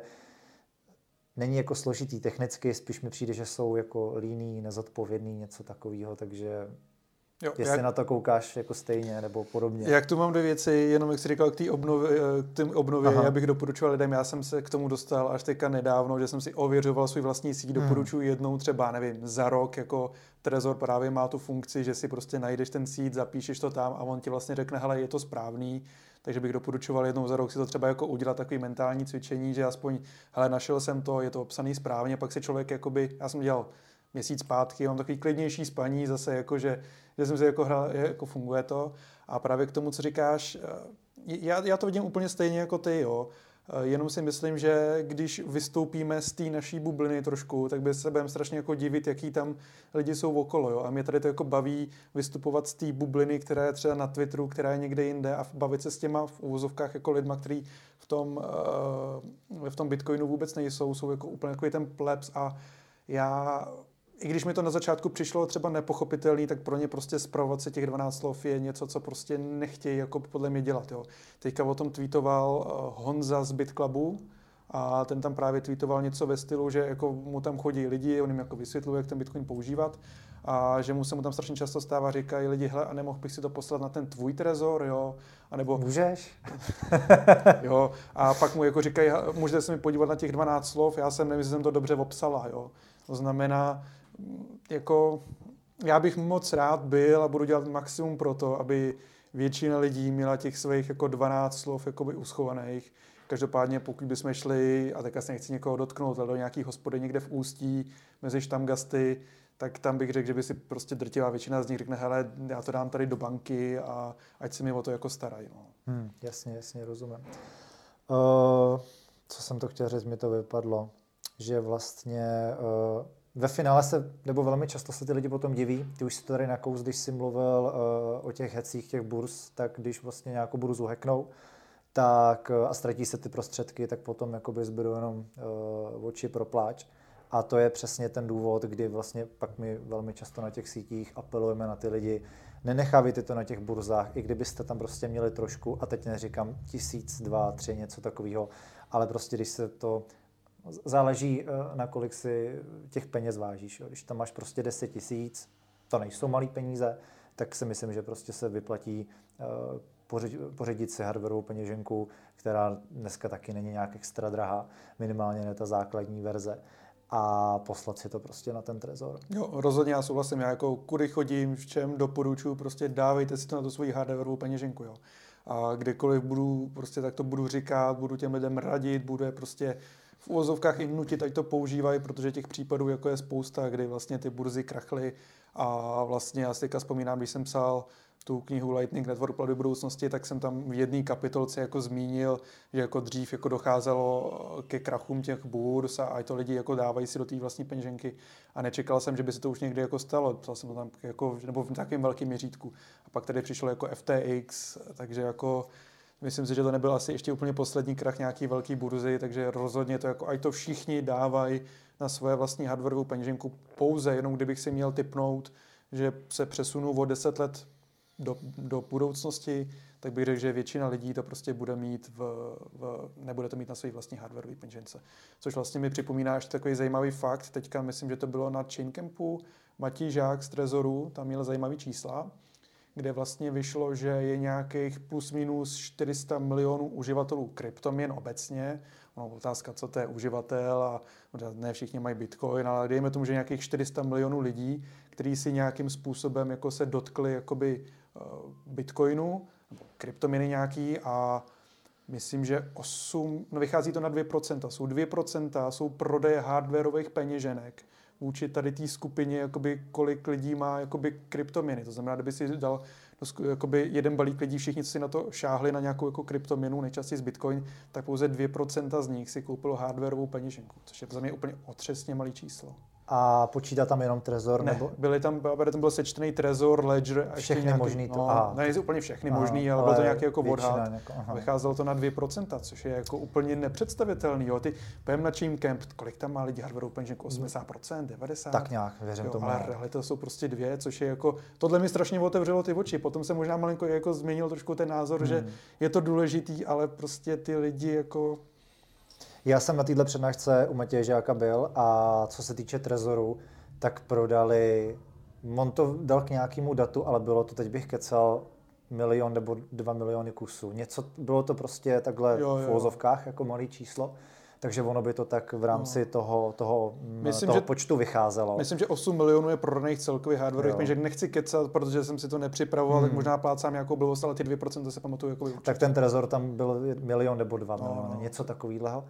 není jako složitý technicky, spíš mi přijde, že jsou jako líní, nezodpovědný, něco takového, takže Jo, Jestli jak, na to koukáš jako stejně nebo podobně. Jak tu mám dvě věci, jenom jak jsi říkal k té obnově, k obnově já bych doporučoval lidem, já jsem se k tomu dostal až teďka nedávno, že jsem si ověřoval svůj vlastní síť, hmm. doporučuji jednou třeba, nevím, za rok, jako Trezor právě má tu funkci, že si prostě najdeš ten síť, zapíšeš to tam a on ti vlastně řekne, hele, je to správný, takže bych doporučoval jednou za rok si to třeba jako udělat takový mentální cvičení, že aspoň, hele, našel jsem to, je to obsaný správně, pak se člověk jakoby, já jsem dělal měsíc zpátky, mám takový klidnější spaní, zase jako, že, že jsem si jako hrál, jako funguje to. A právě k tomu, co říkáš, eh, já, já to vidím úplně stejně jako ty, jo. Eh, jenom si myslím, že když vystoupíme z té naší bubliny trošku, tak by se budeme strašně jako divit, jaký tam lidi jsou okolo. Jo? A mě tady to jako baví vystupovat z té bubliny, která je třeba na Twitteru, která je někde jinde a bavit se s těma v úvozovkách jako lidma, kteří v tom, v tom Bitcoinu vůbec nejsou, jsou jako úplně jako ten plebs a já i když mi to na začátku přišlo třeba nepochopitelný, tak pro ně prostě zpravovat se těch 12 slov je něco, co prostě nechtějí jako podle mě dělat. Jo. Teďka o tom tweetoval eh, Honza z BitClubu a ten tam právě tweetoval něco ve stylu, že jako mu tam chodí lidi, on jim jako vysvětluje, jak ten Bitcoin používat a že mu se mu tam strašně často stává, říkají lidi, hele, a nemohl bych si to poslat na ten tvůj trezor, jo, a nebo... Můžeš? *laughs* jo, a pak mu jako říkají, můžete se mi podívat na těch 12 slov, já jsem nevím, že jsem to dobře obsala, jo. To znamená, jako já bych moc rád byl a budu dělat maximum pro to, aby většina lidí měla těch svých jako 12 slov jakoby uschovaných. Každopádně pokud bychom šli, a tak se nechci někoho dotknout, ale do nějaký hospody někde v Ústí, mezi štamgasty, tak tam bych řekl, že by si prostě drtivá většina z nich řekne, hele, já to dám tady do banky a ať se mi o to jako starají. No. Hmm, jasně, jasně, rozumím. Uh, co jsem to chtěl říct, mi to vypadlo, že vlastně uh, ve finále se, nebo velmi často se ty lidi potom diví, ty už si to tady nakous, když jsi mluvil uh, o těch hecích těch burz, tak když vlastně nějakou burzu heknou, tak uh, a ztratí se ty prostředky, tak potom jakoby zbydou jenom uh, oči pro pláč. A to je přesně ten důvod, kdy vlastně pak my velmi často na těch sítích apelujeme na ty lidi, nenechávejte to na těch burzách, i kdybyste tam prostě měli trošku, a teď neříkám tisíc, dva, tři, něco takového, ale prostě když se to záleží, eh, na kolik si těch peněz vážíš. Když tam máš prostě 10 tisíc, to nejsou malé peníze, tak si myslím, že prostě se vyplatí eh, pořídit si hardwareovou peněženku, která dneska taky není nějak extra drahá, minimálně ne ta základní verze a poslat si to prostě na ten trezor. Jo, rozhodně já souhlasím. Já jako kudy chodím, v čem doporučuji, prostě dávejte si to na tu svoji hardwareovou peněženku. Jo. A kdekoliv budu, prostě tak to budu říkat, budu těm lidem radit, budu je prostě v úvozovkách i nutit, ať to používají, protože těch případů jako je spousta, kdy vlastně ty burzy krachly a vlastně já si teďka vzpomínám, když jsem psal tu knihu Lightning Network platby budoucnosti, tak jsem tam v jedné kapitolce jako zmínil, že jako dřív jako docházelo ke krachům těch burz a, a to lidi jako dávají si do té vlastní peněženky a nečekal jsem, že by se to už někdy jako stalo. Psal jsem to tam jako, nebo v takovém velkém měřítku. A pak tady přišlo jako FTX, takže jako Myslím si, že to nebyl asi ještě úplně poslední krach nějaký velký burzy, takže rozhodně to jako, ať to všichni dávají na svoje vlastní hardwareovou peněženku pouze, jenom kdybych si měl typnout, že se přesunu o 10 let do, do budoucnosti, tak bych řekl, že většina lidí to prostě bude mít, v, v, nebude to mít na své vlastní hardwareové peněžence. Což vlastně mi připomíná ještě takový zajímavý fakt. Teďka myslím, že to bylo na Chaincampu, Matěj Žák z Trezoru, tam měl zajímavý čísla kde vlastně vyšlo, že je nějakých plus minus 400 milionů uživatelů kryptoměn obecně. Ono otázka, co to je uživatel a ne všichni mají Bitcoin, ale dejme tomu, že nějakých 400 milionů lidí, kteří si nějakým způsobem jako se dotkli jakoby uh, Bitcoinu, kryptoměny nějaký a myslím, že 8, no vychází to na 2%, jsou 2%, jsou prodeje hardwareových peněženek vůči tady té skupině, jakoby, kolik lidí má jakoby, kryptoměny. To znamená, kdyby si dal jakoby, jeden balík lidí, všichni, si na to šáhli na nějakou jako kryptoměnu, nejčastěji z Bitcoin, tak pouze 2% z nich si koupilo hardwareovou peněženku, což je za mě úplně otřesně malý číslo a počítá tam jenom Trezor? Ne, nebo? byly tam, tam byl sečtený Trezor, Ledger a všechny nějaký, možný to, no, aha. Ne, úplně všechny aha, možný, ale, ale byl to nějaký jako odhad. Vycházelo to na 2%, což je jako úplně nepředstavitelný. Jo. Ty pojem na Chain Camp, kolik tam má lidi hardware úplně 80%, 90%? Tak nějak, věřím jo, tomu. Ale realita jsou prostě dvě, což je jako, tohle mi strašně otevřelo ty oči. Potom se možná malinko jako změnil trošku ten názor, hmm. že je to důležitý, ale prostě ty lidi jako já jsem na této přednášce u Matěje Žáka byl a co se týče Trezoru, tak prodali, on to dal k nějakému datu, ale bylo to, teď bych kecal, milion nebo dva miliony kusů. Něco, bylo to prostě takhle jo, jo. v vozovkách jako malý číslo. Takže ono by to tak v rámci no. toho, toho, myslím, toho že, počtu vycházelo. Myslím, že 8 milionů je prodaných celkových hardware, že nechci kecat, protože jsem si to nepřipravoval, hmm. tak možná plácám nějakou blbost, ale ty 2% se pamatuju jako Tak ten Trezor tam byl milion nebo dva no, miliony, no. něco takového.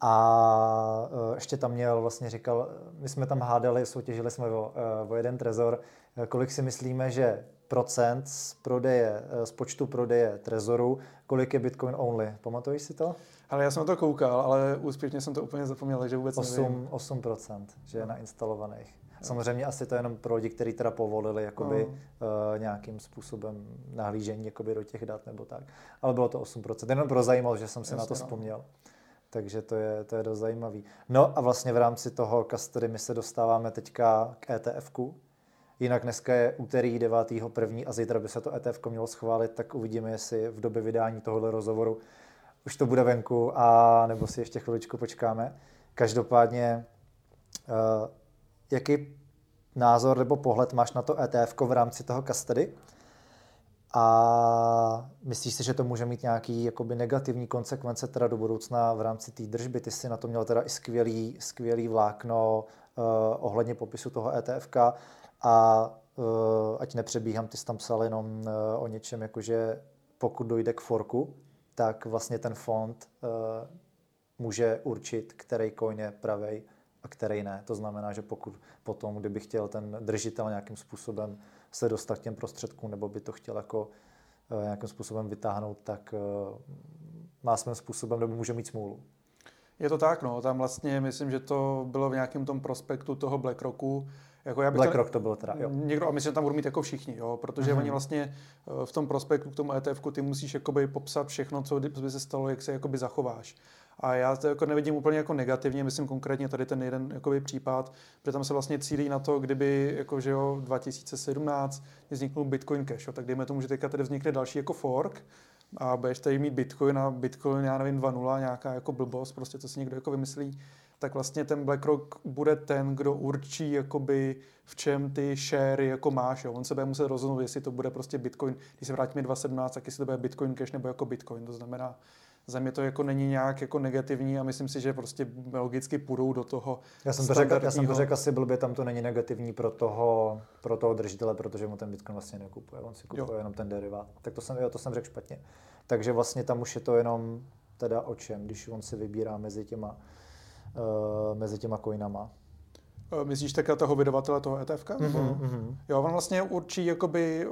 A e, ještě tam měl, vlastně říkal, my jsme tam hádali, soutěžili jsme o, e, o jeden trezor, e, kolik si myslíme, že procent z prodeje, z počtu prodeje Trezoru, kolik je Bitcoin only. Pamatuješ si to? Ale já jsem to koukal, ale úspěšně jsem to úplně zapomněl, že vůbec 8, nevím. 8%, že je nainstalovaných. Samozřejmě asi to je jenom pro lidi, kteří teda povolili jakoby, uh, nějakým způsobem nahlížení jakoby do těch dat nebo tak. Ale bylo to 8%. Jenom pro zajímavost, že jsem si Jasně, na to no. Takže to je, to je dost zajímavý. No a vlastně v rámci toho custody my se dostáváme teďka k ETF-ku. Jinak dneska je úterý 9.1. a zítra by se to ETF mělo schválit, tak uvidíme, jestli v době vydání tohoto rozhovoru už to bude venku, a nebo si ještě chviličku počkáme. Každopádně, uh, jaký názor nebo pohled máš na to ETF v rámci toho custody? A myslíš si, že to může mít nějaký jakoby negativní konsekvence teda do budoucna v rámci té držby? Ty jsi na to měl teda i skvělý, skvělý vlákno uh, ohledně popisu toho ETF a uh, ať nepřebíhám, ty jsi tam psal jenom uh, o něčem, jakože pokud dojde k forku, tak vlastně ten fond uh, může určit, který coin je pravej a který ne. To znamená, že pokud potom, kdyby chtěl ten držitel nějakým způsobem se dostat k těm prostředkům, nebo by to chtěl jako uh, nějakým způsobem vytáhnout, tak uh, má svým způsobem, nebo může mít smůlu. Je to tak, no. Tam vlastně myslím, že to bylo v nějakém tom prospektu toho BlackRocku, jako já BlackRock to bylo teda, jo. Někdo, a myslím, že tam budou mít jako všichni, jo, protože mm-hmm. oni vlastně eh, v tom prospektu k tomu etf ty musíš jakoby popsat všechno, co by se stalo, jak se jakoby zachováš. A já to jako nevidím úplně jako negativně, myslím konkrétně tady ten jeden jakoby případ, protože tam se vlastně cílí na to, kdyby jako, že jo, 2017 vzniknul Bitcoin Cash, jo, tak dejme tomu, že teďka tady vznikne další jako fork, a budeš tady mít Bitcoin a Bitcoin, já nevím, 2.0, nějaká jako blbost, prostě co si někdo jako vymyslí, tak vlastně ten BlackRock bude ten, kdo určí, jakoby, v čem ty share jako máš. Jo. On se bude muset rozhodnout, jestli to bude prostě Bitcoin, když se vrátíme 2017, tak jestli to bude Bitcoin Cash nebo jako Bitcoin. To znamená, za mě to jako není nějak jako negativní a myslím si, že prostě logicky půjdou do toho Já jsem to řekl, já jsem to řekl asi blbě, tam to není negativní pro toho, pro toho držitele, protože mu ten Bitcoin vlastně nekupuje, on si kupuje jo. jenom ten derivát. Tak to jsem, jo, to jsem řekl špatně. Takže vlastně tam už je to jenom teda o čem, když on si vybírá mezi těma uh, mezi těma coinama. Eh, myslíš takhle toho vydavatele toho ETF? Mm-hmm, mm-hmm. Jo, on vlastně určí jakoby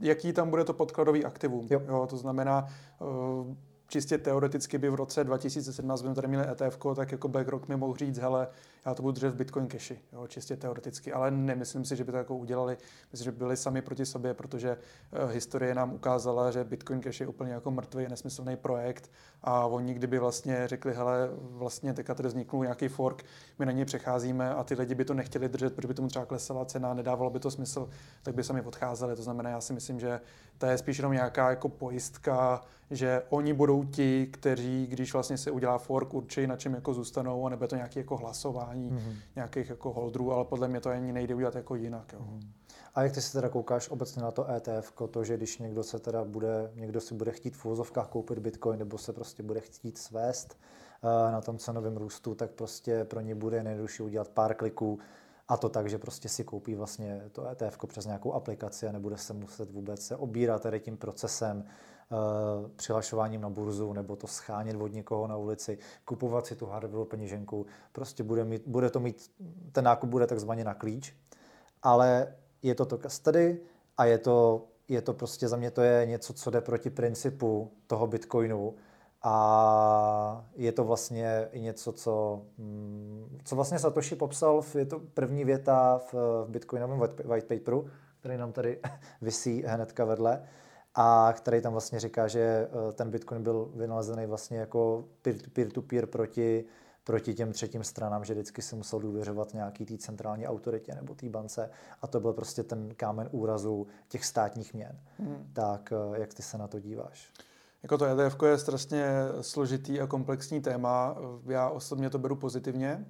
jaký tam bude to podkladový aktivum. Jo. Jo, to znamená, uh, čistě teoreticky by v roce 2017 bychom tady měli ETF, tak jako BlackRock mi mohl říct, hele, já to budu držet v Bitcoin Cashi, jo, čistě teoreticky, ale nemyslím si, že by to jako udělali, myslím, že byli sami proti sobě, protože uh, historie nám ukázala, že Bitcoin Cash je úplně jako mrtvý, nesmyslný projekt. A oni kdyby vlastně řekli, hele, vlastně teďka tady vzniknul nějaký fork, my na něj přecházíme a ty lidi by to nechtěli držet, protože by tomu třeba klesala cena, nedávalo by to smysl, tak by sami odcházeli. To znamená, já si myslím, že to je spíš jenom nějaká jako pojistka, že oni budou ti, kteří, když vlastně se udělá fork, určí, na čem jako zůstanou, a nebo to nějaké jako hlasování mm-hmm. nějakých jako holdrů, ale podle mě to ani nejde udělat jako jinak. Jo. Mm-hmm. A jak ty se teda koukáš obecně na to ETF, to, že když někdo se teda bude, někdo si bude chtít v úvozovkách koupit Bitcoin nebo se prostě bude chtít svést uh, na tom cenovém růstu, tak prostě pro ně bude nejjednodušší udělat pár kliků a to tak, že prostě si koupí vlastně to ETF přes nějakou aplikaci a nebude se muset vůbec se obírat tady tím procesem, přihlašováním na burzu nebo to schánět od někoho na ulici, kupovat si tu hardwareovou peněženku. Prostě bude, mít, bude to mít, ten nákup bude takzvaně na klíč, ale je to to custody a je to, je to prostě za mě to je něco, co jde proti principu toho Bitcoinu a je to vlastně i něco, co, mm, co vlastně Satoshi popsal, je to první věta v, v Bitcoinovém white paperu, který nám tady *laughs* visí hnedka vedle a který tam vlastně říká, že eh, ten Bitcoin byl vynalezený vlastně jako peer-to-peer proti proti těm třetím stranám, že vždycky si musel důvěřovat nějaký té centrální autoritě nebo té bance a to byl prostě ten kámen úrazu těch státních měn. Hmm. Tak eh, jak ty se na to díváš? Jako to ETF je strašně složitý a komplexní téma. Já osobně to beru pozitivně,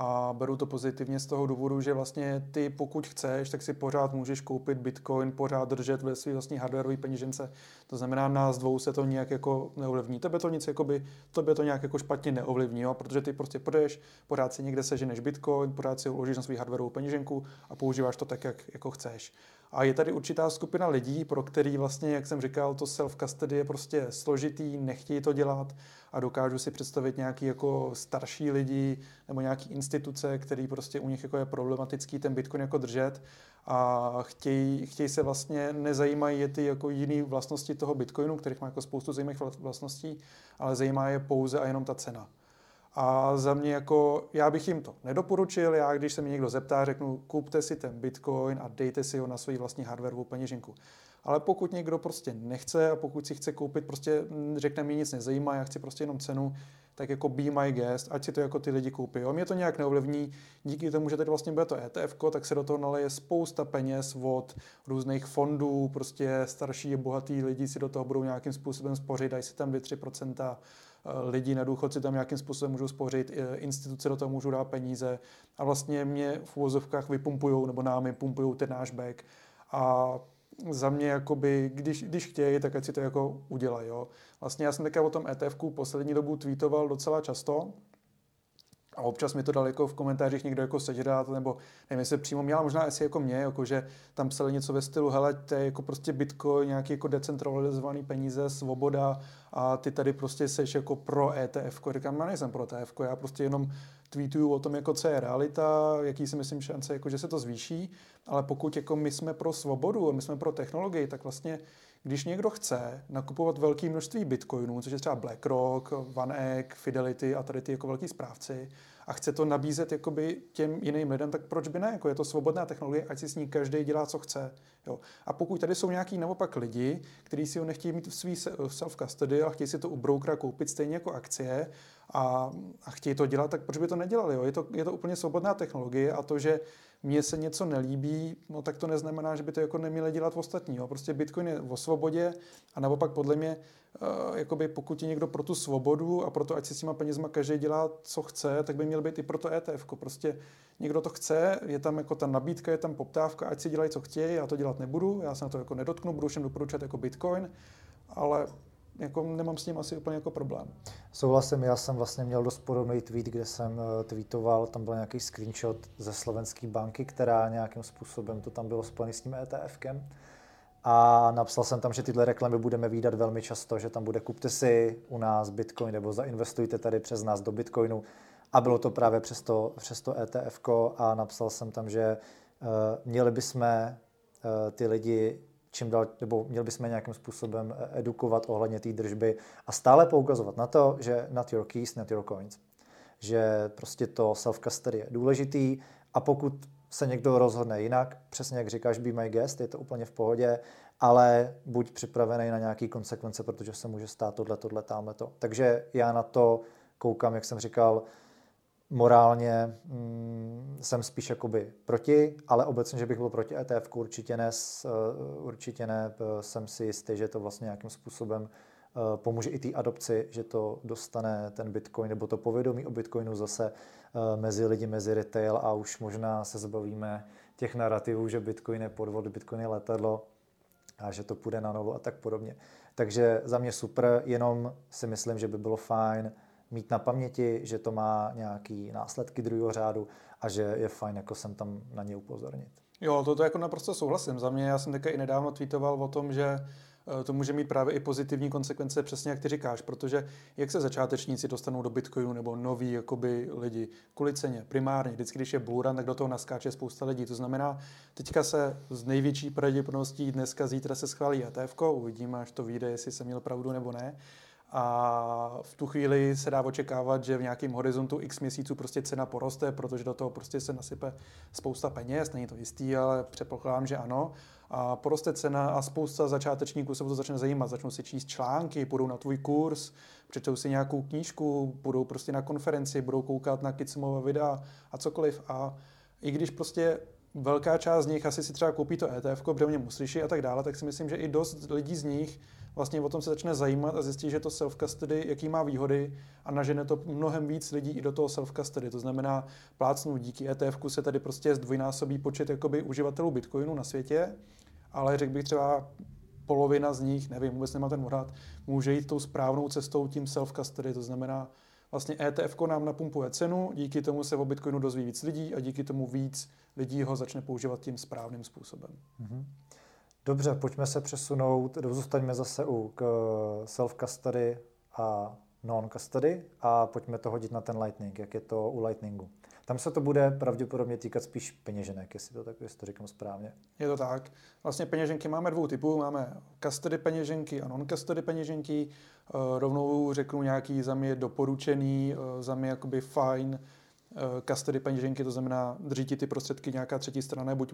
a beru to pozitivně z toho důvodu, že vlastně ty, pokud chceš, tak si pořád můžeš koupit Bitcoin, pořád držet ve své vlastní hardwareové peněžence. To znamená, nás dvou se to nějak jako neovlivní. Tebe to nic jakoby, tebe to nějak jako špatně neovlivní, jo? protože ty prostě půjdeš, pořád si někde seženeš Bitcoin, pořád si uložíš na svou hardwareovou peněženku a používáš to tak, jak jako chceš. A je tady určitá skupina lidí, pro který vlastně, jak jsem říkal, to self-custody je prostě složitý, nechtějí to dělat a dokážu si představit nějaký jako starší lidi nebo nějaký instituce, který prostě u nich jako je problematický ten Bitcoin jako držet a chtějí, chtějí se vlastně, nezajímají je ty jako jiné vlastnosti toho Bitcoinu, kterých má jako spoustu zajímavých vlastností, ale zajímá je pouze a jenom ta cena. A za mě jako, já bych jim to nedoporučil, já když se mě někdo zeptá, řeknu, kupte si ten Bitcoin a dejte si ho na svoji vlastní hardwareovou peněženku. Ale pokud někdo prostě nechce a pokud si chce koupit, prostě řekne mi nic nezajímá, já chci prostě jenom cenu, tak jako be my guest, ať si to jako ty lidi koupí. Jo? Mě to nějak neovlivní, díky tomu, že teď vlastně bude to ETF, tak se do toho naleje spousta peněz od různých fondů, prostě starší bohatý lidi si do toho budou nějakým způsobem spořit, dají si tam 2-3% Eh, lidi na důchodci tam nějakým způsobem můžou spořit, instituce do toho můžou dát peníze. A vlastně mě v úvozovkách vypumpují nebo námi pumpují ten náš back. A za mě, jakoby, když, když chtějí, tak ať si to jako udělají. Vlastně já jsem teďka o tom ETF poslední dobu tweetoval docela často, a občas mi to dal jako v komentářích někdo jako sežrát, nebo nevím, jestli přímo měl, možná asi jako mě, jako že tam psali něco ve stylu, hele, to je jako prostě Bitcoin, nějaký jako decentralizovaný peníze, svoboda a ty tady prostě seš jako pro ETF. Říkám, já nejsem pro ETF, já prostě jenom tweetuju o tom, jako co je realita, jaký si myslím šance, jako že se to zvýší, ale pokud jako my jsme pro svobodu a my jsme pro technologii, tak vlastně když někdo chce nakupovat velké množství bitcoinů, což je třeba BlackRock, OneEgg, Fidelity a tady ty jako velký správci, a chce to nabízet jakoby těm jiným lidem, tak proč by ne? Jako je to svobodná technologie, ať si s ní každý dělá, co chce. Jo. A pokud tady jsou nějaký naopak lidi, kteří si ho nechtějí mít v svý self-custody a chtějí si to u brokera koupit stejně jako akcie a, a chtějí to dělat, tak proč by to nedělali? Jo? Je, to, je to úplně svobodná technologie a to, že mně se něco nelíbí, no tak to neznamená, že by to jako neměli dělat ostatní. Jo? Prostě Bitcoin je o svobodě a naopak podle mě, uh, jakoby pokud je někdo pro tu svobodu a pro to, ať si s těma penězma každý dělá, co chce, tak by měl být i pro to ETF. Prostě někdo to chce, je tam jako ta nabídka, je tam poptávka, ať si dělají, co chtějí, já to dělat nebudu, já se na to jako nedotknu, budu všem doporučovat jako Bitcoin, ale jako nemám s tím asi úplně jako problém. Souhlasím, já jsem vlastně měl dost podobný tweet, kde jsem eh, tweetoval, tam byl nějaký screenshot ze slovenské banky, která nějakým způsobem to tam bylo spojené s tím ETFkem. A napsal jsem tam, že tyhle reklamy budeme výdat velmi často, že tam bude kupte si u nás Bitcoin nebo zainvestujte tady přes nás do Bitcoinu. A bylo to právě přes to, přes to ETF a napsal jsem tam, že uh, měli bychom uh, ty lidi čím dál, nebo měli bychom nějakým způsobem eh, edukovat ohledně té držby a stále poukazovat na to, že not your keys, not your coins. Že prostě to self-custody je důležitý a pokud se někdo rozhodne jinak, přesně jak říkáš, be my guest, je to úplně v pohodě, ale buď připravený na nějaké konsekvence, protože se může stát tohle, tohle, tamhle to. Takže já na to koukám, jak jsem říkal, morálně mm, jsem spíš jakoby proti, ale obecně, že bych byl proti ETF, určitě ne, uh, určitě ne, uh, jsem si jistý, že to vlastně nějakým způsobem uh, pomůže i té adopci, že to dostane ten Bitcoin nebo to povědomí o Bitcoinu zase mezi lidi, mezi retail a už možná se zbavíme těch narrativů, že Bitcoin je podvod, Bitcoin je letadlo a že to půjde na novo a tak podobně. Takže za mě super, jenom si myslím, že by bylo fajn mít na paměti, že to má nějaký následky druhého řádu a že je fajn jako jsem tam na ně upozornit. Jo, to, to jako naprosto souhlasím. Za mě, já jsem také i nedávno tweetoval o tom, že eh, to může mít právě i pozitivní konsekvence, přesně jak ty říkáš, protože jak se začátečníci dostanou do Bitcoinu nebo noví jakoby lidi kvůli ceně, primárně, vždycky, když je bullrun, tak do toho naskáče spousta lidí. To znamená, teďka se z největší pravděpodobností dneska, zítra se schválí ETF, uvidíme, až to vyjde, jestli jsem měl pravdu nebo ne a v tu chvíli se dá očekávat, že v nějakém horizontu x měsíců prostě cena poroste, protože do toho prostě se nasype spousta peněz, není to jistý, ale předpokládám, že ano. A poroste cena a spousta začátečníků se o to začne zajímat, začnou si číst články, půjdou na tvůj kurz, přečtou si nějakou knížku, budou prostě na konferenci, budou koukat na Kicimové videa a cokoliv. A i když prostě velká část z nich asi si třeba koupí to ETF, protože o něm uslyší a tak dále, tak si myslím, že i dost lidí z nich vlastně o tom se začne zajímat a zjistí, že to self-custody, jaký má výhody a nažene to mnohem víc lidí i do toho self-custody. To znamená, plácnu díky ETF se tady prostě zdvojnásobí počet jakoby uživatelů Bitcoinu na světě, ale řekl bych třeba polovina z nich, nevím, vůbec nemá ten odhad, může jít tou správnou cestou tím self-custody, to znamená vlastně ETF nám napumpuje cenu, díky tomu se o Bitcoinu dozví víc lidí a díky tomu víc lidí ho začne používat tím správným způsobem. Mm-hmm. Dobře, pojďme se přesunout, zůstaňme zase u self-custody a non-custody a pojďme to hodit na ten Lightning, jak je to u Lightningu. Tam se to bude pravděpodobně týkat spíš peněženek, jestli to, tak, jestli to říkám správně. Je to tak. Vlastně peněženky máme dvou typů. Máme custody peněženky a non-custody peněženky. Eh, rovnou řeknu nějaký za mě doporučený, eh, za mě jakoby fajn eh, custody peněženky, to znamená drží ti ty prostředky nějaká třetí strana, buď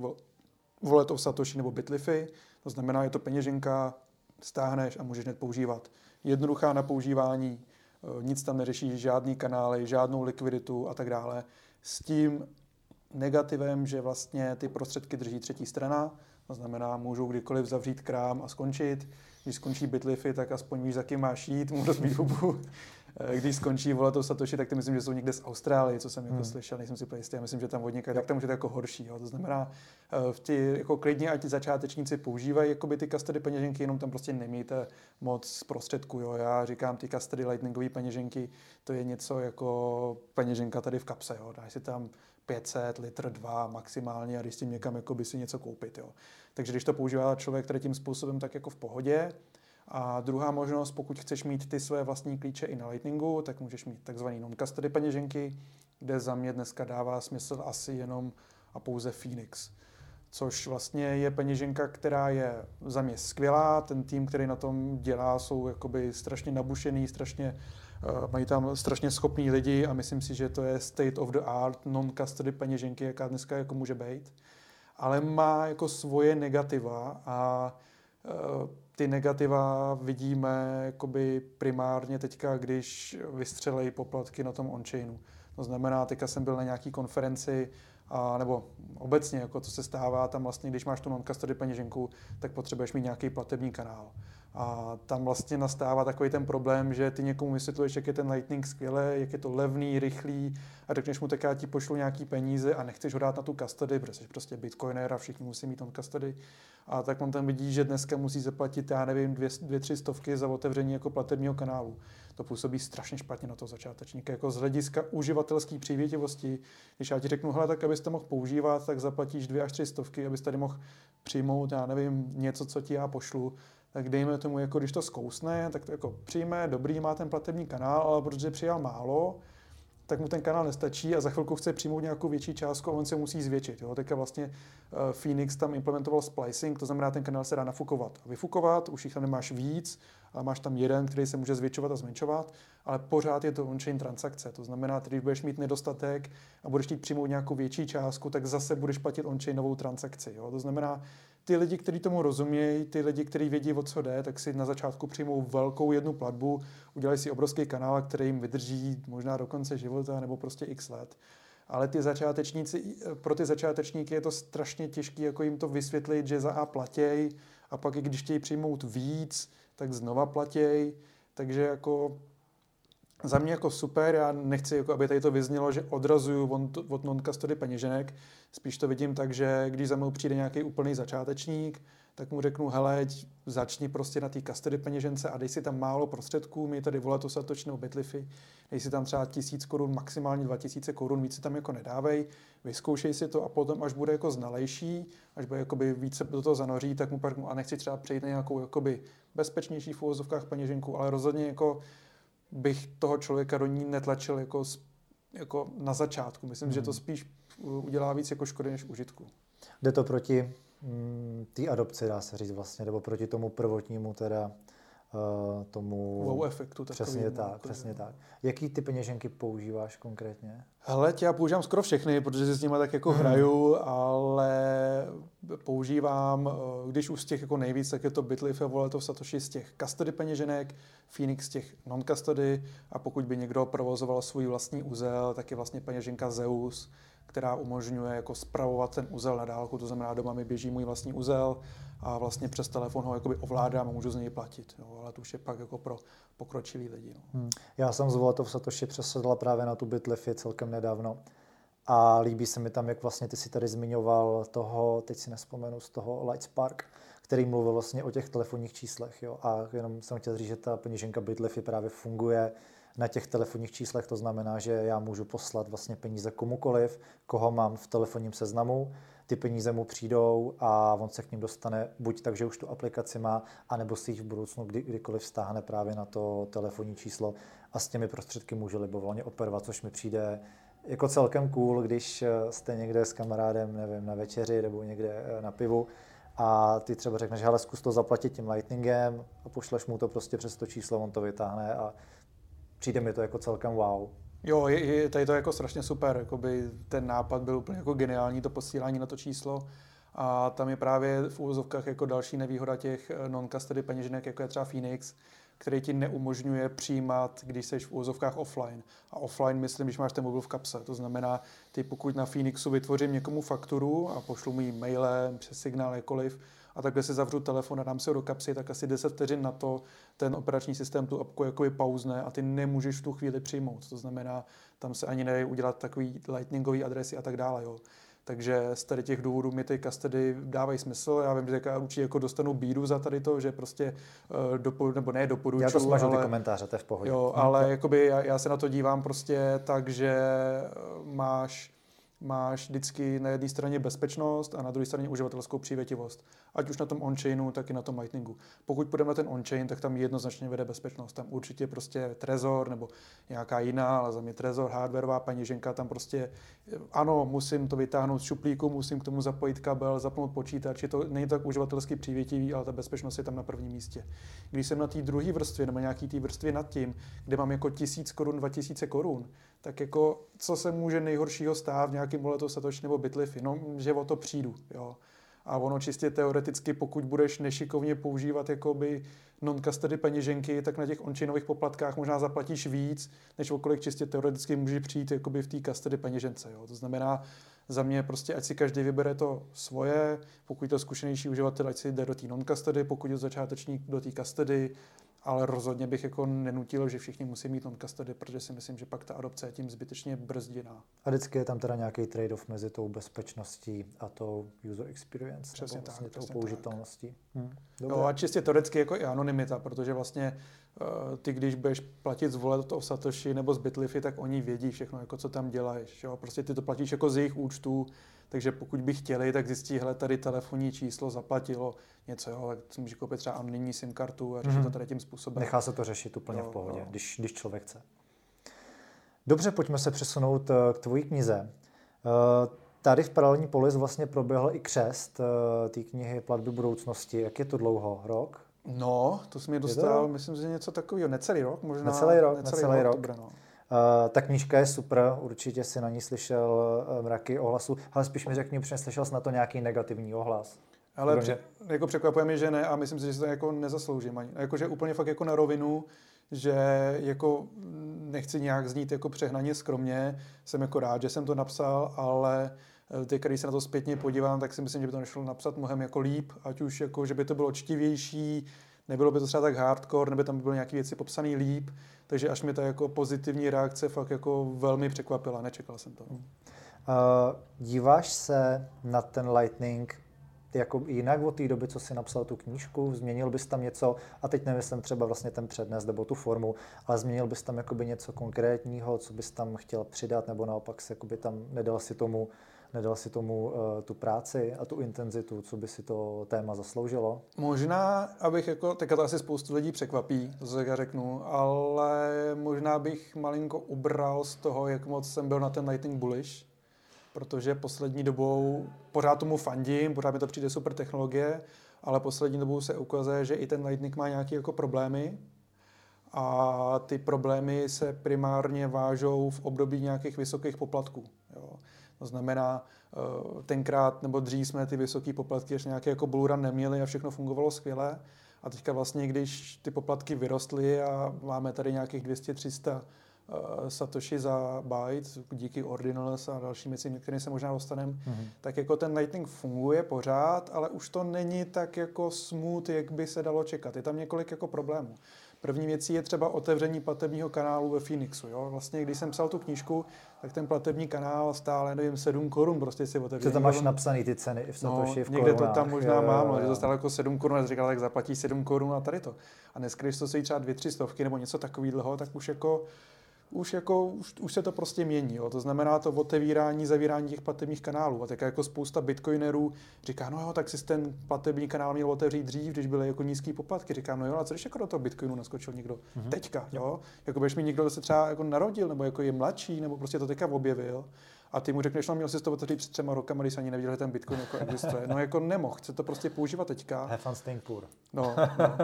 Wallet of Satoshi nebo Bitlify. To znamená, je to peněženka, stáhneš a můžeš hned používat. Jednoduchá na používání, nic tam neřeší, žádný kanály, žádnou likviditu a tak dále s tím negativem, že vlastně ty prostředky drží třetí strana, to znamená, můžou kdykoliv zavřít krám a skončit. Když skončí Bitlify, tak aspoň víš, za kým máš jít, *laughs* mu rozbít hubu. Eh, když skončí vole to Satoshi, tak ty myslím, že jsou někde z Austrálie, co jsem jako hmm. slyšel, nejsem si jistý, já myslím, že tam hodně, tak tam už je to jako horší. Jo. To znamená, eh, v ti, jako klidně, ať ti začátečníci používají jakoby ty custody peněženky, jenom tam prostě nemějte moc prostředků. Jo. Já říkám, ty custody lightningové peněženky, to je něco jako peněženka tady v kapse. Jo. Dáš si tam 500, litr, 2 maximálně a když s tím někam jako by si něco koupit. Jo. Takže když to používá člověk tady tím způsobem, tak jako v pohodě. A druhá možnost, pokud chceš mít ty své vlastní klíče i na Lightningu, tak můžeš mít takzvaný non-custody peněženky, kde za mě dneska dává smysl asi jenom a pouze Phoenix. Což vlastně je peněženka, která je za mě skvělá. Ten tým, který na tom dělá, jsou jakoby strašně nabušený, strašně uh, mají tam strašně schopní lidi a myslím si, že to je state of the art non-custody peněženky, jaká dneska jako může být. Ale má jako svoje negativa a uh, ty negativa vidíme jakoby primárně teďka, když vystřelejí poplatky na tom on-chainu. To znamená, teďka jsem byl na nějaký konferenci, a, nebo obecně, jako to se stává, tam vlastně, když máš tu non-custody peněženku, tak potřebuješ mít nějaký platební kanál. A tam vlastně nastává takový ten problém, že ty někomu vysvětluješ, jak je ten Lightning skvělé, jak je to levný, rychlý a řekneš mu, tak já ti pošlu nějaký peníze a nechceš ho dát na tu custody, protože jsi prostě bitcoiner a všichni musí mít on custody. A tak on tam vidí, že dneska musí zaplatit, já nevím, dvě, dvě tři stovky za otevření jako platebního kanálu. To působí strašně špatně na to začátečníka. Jako z hlediska uživatelské přívětivosti, když já ti řeknu, hele, tak abyste mohl používat, tak zaplatíš dvě až tři stovky, abyste tady mohl přijmout, já nevím, něco, co ti já pošlu, tak dejme tomu, jako když to zkousne, tak to jako přijme, dobrý, má ten platební kanál, ale protože přijal málo, tak mu ten kanál nestačí a za chvilku chce přijmout nějakou větší částku a on se musí zvětšit. Jo? Teďka vlastně uh, Phoenix tam implementoval splicing, to znamená, ten kanál se dá nafukovat a vyfukovat, už jich tam nemáš víc, ale máš tam jeden, který se může zvětšovat a zmenšovat, ale pořád je to on-chain transakce. To znamená, když budeš mít nedostatek a budeš chtít přijmout nějakou větší částku, tak zase budeš platit on-chainovou transakci. Jo? To znamená, ty lidi, kteří tomu rozumějí, ty lidi, kteří vědí, o co jde, tak si na začátku přijmou velkou jednu platbu, udělají si obrovský kanál, který jim vydrží možná do konce života nebo prostě x let. Ale ty začátečníci, pro ty začátečníky je to strašně těžké jako jim to vysvětlit, že za A platěj a pak i když chtějí přijmout víc, tak znova platěj. Takže jako za mě jako super, já nechci, jako aby tady to vyznělo, že odrazuju od non-custody peněženek, spíš to vidím tak, že když za mnou přijde nějaký úplný začátečník, tak mu řeknu, hele, začni prostě na té custody peněžence a dej si tam málo prostředků, my tady volat Satoshi nebo Bitlify, dej si tam třeba tisíc korun, maximálně dva tisíce korun, víc si tam jako nedávej, vyzkoušej si to a potom, až bude jako znalejší, až bude jakoby více do toho zanoří, tak mu pak a nechci třeba přejít na nějakou jakoby bezpečnější v úvozovkách peněženku, ale rozhodně jako bych toho člověka do ní netlačil jako, jako na začátku. Myslím, hmm. že to hmm. spíš udělá víc jako škody než užitku. Jde to proti mm, té adopci, dá se říct vlastně, nebo proti tomu prvotnímu teda tomu... Wow efektu. Přesně tak, jako, přesně tak. Jaký ty peněženky používáš konkrétně? Hele, já používám skoro všechny, protože si s nimi tak jako hmm. hraju, ale používám, eh, když už z těch jako nejvíc, tak je to Bitleaf a Wallet of Satoshi z těch custody peněženek, Phoenix z těch non-custody a pokud by někdo provozoval svůj vlastní úzel, tak je vlastně peněženka Zeus, která umožňuje jako spravovat ten úzel na dálku, to znamená doma mi běží můj vlastní úzel a vlastně přes telefon ho jakoby ovládám a můžu z něj platit. Jo, ale to už je pak jako pro pokročilý lidi. No. Hmm. Já jsem z Volatov Satoshi přesedla právě na tu Bitlify celkem nedávno. A líbí se mi tam, jak vlastně ty si tady zmiňoval toho, teď si nespomenu, z toho Lightspark, který mluvil vlastně o těch telefonních číslech. Jo? A jenom jsem chtěl říct, že ta peněženka Bitlify právě funguje na těch telefonních číslech. To znamená, že já můžu poslat vlastně peníze komukoliv, koho mám v telefonním seznamu. Ty peníze mu přijdou a on se k ním dostane buď tak, že už tu aplikaci má, anebo si jich v budoucnu kdy, kdykoliv stáhne právě na to telefonní číslo a s těmi prostředky může libovolně operovat, což mi přijde jako celkem cool, když jste někde s kamarádem, nevím, na večeři nebo někde na pivu a ty třeba řekneš, hele, zkus to zaplatit tím lightningem a pošleš mu to prostě přes to číslo, on to vytáhne a přijde mi to jako celkem wow. Jo, je, je, tady to je jako strašně super, jakoby ten nápad byl úplně jako geniální, to posílání na to číslo. A tam je právě v úvozovkách jako další nevýhoda těch non-custody peněženek, jako je třeba Phoenix, který ti neumožňuje přijímat, když jsi v úvozovkách offline. A offline myslím, když máš ten mobil v kapse. To znamená, ty pokud na Phoenixu vytvořím někomu fakturu a pošlu mu ji mailem, přes signál, jakoliv, a takhle si zavřu telefon a dám si ho do kapsy, tak asi 10 vteřin na to ten operační systém tu apku jakoby pauzne a ty nemůžeš v tu chvíli přijmout. To znamená, tam se ani nedají udělat takový lightningový adresy a tak dále. Jo. Takže z tady těch důvodů mi ty custody dávají smysl. Já vím, že já určitě jako dostanu bídu za tady to, že prostě uh, dopo, nebo ne doporučuji. Já to smažu ale, ty komentáře, to je v pohodě. Jo, ale jakoby já, já, se na to dívám prostě tak, že eh, máš máš vždycky na jedné straně bezpečnost a na druhé straně uživatelskou přívětivost. Ať už na tom on-chainu, tak i na tom Lightningu. Pokud půjdeme na ten on-chain, tak tam jednoznačně vede bezpečnost. Tam určitě prostě Trezor nebo nějaká jiná, ale za mě Trezor, hardwareová peněženka, tam prostě ano, musím to vytáhnout z šuplíku, musím k tomu zapojit kabel, zapnout počítač, je to, není tak uživatelsky přívětivý, ale ta bezpečnost je tam na prvním místě. Když jsem na té druhé vrstvě nebo nějaký té vrstvě nad tím, kde mám jako tisíc korun, dva tisíce korun, tak jako co se může nejhoršího stát v nějakém boletu Satoshi nebo Bitlify, no, že o to přijdu, jo. A ono čistě teoreticky, pokud budeš nešikovně používat jakoby non-custody peněženky, tak na těch onchainových poplatkách možná zaplatíš víc, než okolik čistě teoreticky může přijít jakoby v té custody peněžence. Jo. To znamená, za mě prostě, ať si každý vybere to svoje, pokud to zkušenější uživatel, ať si jde do té non-custody, pokud je začátečník do té custody, ale rozhodně bych jako nenutil, že všichni musí mít non custody, protože si myslím, že pak ta adopce je tím zbytečně brzdiná. A vždycky je tam teda nějaký trade-off mezi tou bezpečností a tou user experience, přesně tak, vlastně přesně tou použitelností. Hmm. Jo, a čistě teoreticky jako i anonymita, protože vlastně uh, ty, když budeš platit z volet o Satoshi nebo z Bitlify, tak oni vědí všechno, jako co tam děláš. Jo? Prostě ty to platíš jako z jejich účtů, takže pokud by chtěli, tak zjistí, hele, tady telefonní číslo zaplatilo něco, jo, tak si může koupit třeba anonymní SIM kartu a řešit mm-hmm. to tady tím způsobem. Nechá se to řešit úplně jo, v pohodě, jo. Když, když člověk chce. Dobře, pojďme se přesunout eh, k tvojí knize. Eh, tady v paralelní polis vlastně proběhl i křest eh, té knihy Platby budoucnosti. Jak je to dlouho? Rok? No, to jsem mi dostal, myslím, že něco takového, necelý rok, možná. Necelý rok, necelý, necelý rok. Oktober, no. Uh, ta knížka je super, určitě si na ní slyšel uh, mraky ohlasu, ale spíš mi řekni, slyšel jsi na to nějaký negativní ohlas. Ale pře- jako překvapuje mi, že ne a myslím si, že se to jako nezasloužím ani. Jakože úplně fakt jako na rovinu, že jako nechci nějak znít jako přehnaně skromně, jsem jako rád, že jsem to napsal, ale eh, ty, když se na to zpětně podívám, tak si myslím, že by to nešlo napsat mnohem jako líp, ať už jako, že by to bylo čtivější, nebylo by to třeba tak hardcore, nebo tam by byly nějaké věci popsané líp, takže až mi ta jako pozitivní reakce fakt jako velmi překvapila, nečekal jsem to. Uh, díváš se na ten Lightning jako jinak od té doby, co si napsal tu knížku, změnil bys tam něco, a teď nemyslím třeba vlastně ten přednes nebo tu formu, ale změnil bys tam jakoby něco konkrétního, co bys tam chtěl přidat, nebo naopak se jakoby tam nedal si tomu, nedal si tomu uh, tu práci a tu intenzitu, co by si to téma zasloužilo? Možná, abych jako, teďka to asi spoustu lidí překvapí, to se řeknu, ale možná bych malinko ubral z toho, jak moc jsem byl na ten Lightning Bullish, protože poslední dobou pořád tomu fandím, pořád mi to přijde super technologie, ale poslední dobou se ukazuje, že i ten Lightning má nějaké jako problémy a ty problémy se primárně vážou v období nějakých vysokých poplatků. Jo. To znamená, eh, tenkrát nebo dřív jsme ty vysoké poplatky ještě nějaké jako bullrun neměli a všechno fungovalo skvěle. A teďka vlastně, když ty poplatky vyrostly a máme tady nějakých 200-300 uh, Satoshi za byte díky Ordinals a dalším věcím, které se možná dostaneme, mm-hmm. tak jako ten Lightning funguje pořád, ale už to není tak jako smooth, jak by se dalo čekat. Je tam několik jako problémů. První věcí je třeba otevření platebního kanálu ve Phoenixu. Jo? Vlastně, když jsem psal tu knížku, tak ten platební kanál stále, nevím, 7 korun prostě si otevřel. tam máš napsaný ty ceny i v Satoshi no, v někde korunách. to tam možná jo, mám, jo, že to stálo jako 7 korun a říkal, tak zaplatí 7 korun a tady to. A dneska, když to stojí třeba 2-3 stovky nebo něco takového, tak už jako už, jako, už, už se to prostě mění. Jo. To znamená to otevírání, zavírání těch platebních kanálů. A tak jako spousta bitcoinerů říká, no jo, tak si ten platební kanál měl otevřít dřív, když byly jako nízký poplatky. Říkám, no jo, a co když jako do toho bitcoinu naskočil někdo mm-hmm. teďka, jo? Jako budeš mi někdo se třeba jako narodil, nebo jako je mladší, nebo prostě to teďka objevil. A ty mu řekneš, no měl jsi to otevřít před třema rokama, když ani nevěděl, že ten Bitcoin jako existuje. No jako nemohl, chce to prostě používat teďka. Have fun staying poor. No, no.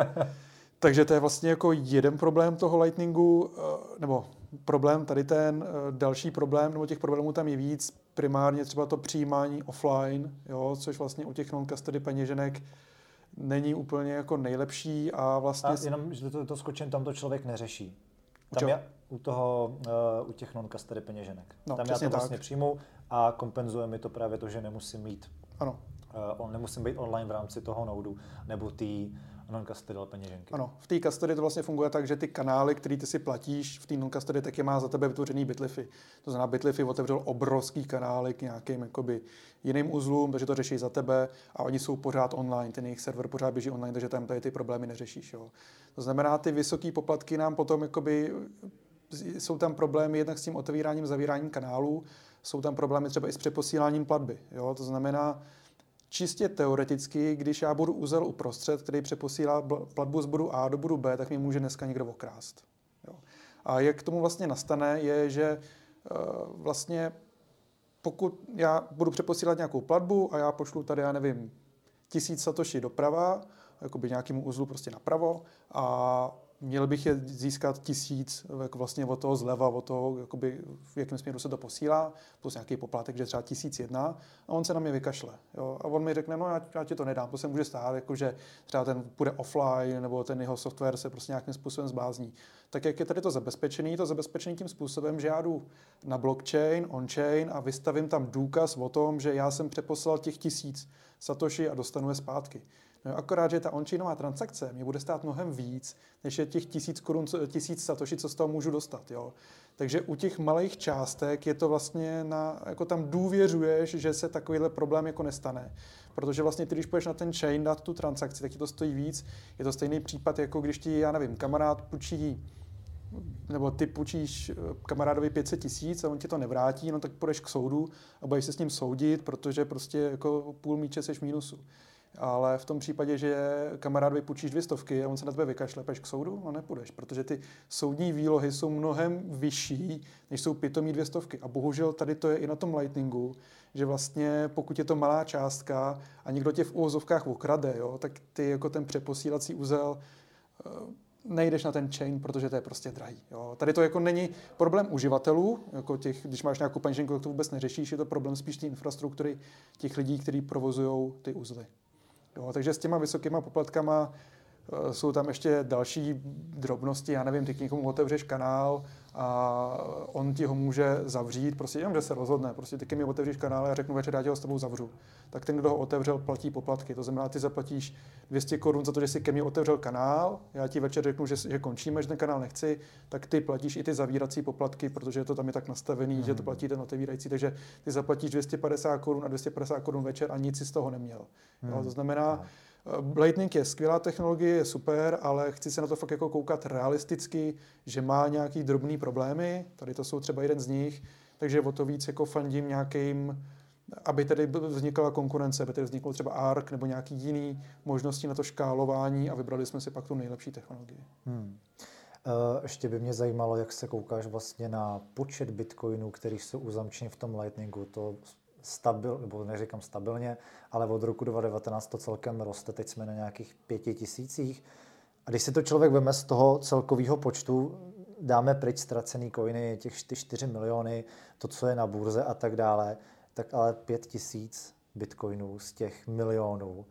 Takže to je vlastně jako jeden problém toho Lightningu, eh, nebo problém tady ten, eh, další problém, nebo těch problémů tam je víc, primárně třeba to přijímání offline, jo, což vlastně u těch non-custody peněženek není úplně jako nejlepší a vlastně... A jenom, že to, to skočím, tam to člověk neřeší. Tam je u toho, uh, u těch non-custody peněženek. No, tam já to vlastně tak. přijmu a kompenzuje mi to právě to, že nemusím mít ano. Uh, on nemusím být online v rámci toho noudu nebo té non-custodial peněženky. Ano, v té custody to vlastně funguje tak, že ty kanály, které ty si platíš v té non-custody, tak je má za tebe vytvořený Bitlify. To znamená, Bitlify otevřel obrovský kanály k nějakým jakoby, jiným uzlům, takže to řeší za tebe a oni jsou pořád online, ten jejich server pořád běží online, takže tam tady ty problémy neřešíš. Jo. To znamená, ty vysoké poplatky nám potom jakoby, jsou tam problémy jednak s tím otevíráním, zavíráním kanálů, jsou tam problémy třeba i s přeposíláním platby. Jo. To znamená, čistě teoreticky, když já budu uzel uprostřed, který přeposílá platbu z bodu A do bodu B, tak mě může dneska někdo okrást. Jo. A jak tomu vlastně nastane, je, že uh, vlastně pokud já budu přeposílat nějakou platbu a já pošlu tady, já nevím, tisíc satoshi doprava, jakoby nějakému uzlu prostě napravo a měl bych je získat tisíc jako vlastně od toho zleva, od toho, jakoby, v jakém směru se to posílá, plus nějaký poplatek, že třeba tisíc jedna, a on se na mě vykašle. Jo? A on mi řekne, no já, já ti to nedám, to se může stát, jako že třeba ten půjde offline, nebo ten jeho software se prostě nějakým způsobem zblázní. Tak jak je tady to zabezpečený? To zabezpečený tím způsobem, že já jdu na blockchain, on-chain a vystavím tam důkaz o tom, že já jsem přeposlal těch tisíc satoshi a dostanu je zpátky. No akorát, že ta onchainová transakce mě bude stát mnohem víc, než je těch tisíc korun, tisíc satoshi, co z toho můžu dostat. Jo? Takže u těch malých částek je to vlastně, na, jako tam důvěřuješ, že se takovýhle problém jako nestane. Protože vlastně ty, když půjdeš na ten chain dát tu transakci, tak ti to stojí víc. Je to stejný případ, jako když ti, já nevím, kamarád půjčí nebo ty půjčíš kamarádovi 500 tisíc a on ti to nevrátí, no tak půjdeš k soudu a budeš se s ním soudit, protože prostě jako půl míče seš v mínusu. Ale v tom případě, že kamarád vypůjčíš dvě stovky a on se na tebe vykašle, k soudu, no nepůjdeš, protože ty soudní výlohy jsou mnohem vyšší, než jsou pitomí dvě stovky. A bohužel tady to je i na tom Lightningu, že vlastně pokud je to malá částka a někdo tě v úvozovkách okrade, jo, tak ty jako ten přeposílací úzel eh, nejdeš na ten chain, protože to je prostě drahý. Jo. Tady to jako není problém uživatelů, jako těch, když máš nějakou peněženku, tak to vůbec neřešíš, je to problém spíš té infrastruktury těch lidí, kteří provozují ty uzly. Jo, takže s těma vysokýma poplatkama jsou tam ještě další drobnosti, já nevím, ty k někomu otevřeš kanál a on ti ho může zavřít, prostě jenom, že se rozhodne, prostě ty mi otevřeš kanál a řeknu večer, já tě ho s tebou zavřu. Tak ten, kdo ho otevřel, platí poplatky. To znamená, ty zaplatíš 200 korun za to, že si ke mně otevřel kanál, já ti večer řeknu, že, že končíme, že ten kanál nechci, tak ty platíš i ty zavírací poplatky, protože to tam je tak nastavený, mm. že to hmm. platí ten otevírající, takže ty zaplatíš 250 korun a 250 korun večer a nic si z toho neměl. Mm. Jo, to znamená, mm Lightning je skvělá technologie, je super, ale chci se na to fakt jako koukat realisticky, že má nějaký drobný problémy, tady to jsou třeba jeden z nich, takže o to víc jako fandím nějakým, aby tedy vznikla konkurence, aby tedy vzniklo třeba ARK nebo nějaký jiný možnosti na to škálování a vybrali jsme si pak tu nejlepší technologii. Hmm. Ještě by mě zajímalo, jak se koukáš vlastně na počet bitcoinů, který jsou uzamčeny v tom Lightningu. To stabil, nebo neříkám stabilně, ale od roku 2019 to celkem roste, teď jsme na nějakých pěti tisících. A když si to člověk veme z toho celkového počtu, dáme pryč ztracený coiny, těch 4 miliony, to, co je na burze a tak dále, tak ale 5 tisíc bitcoinů z těch milionů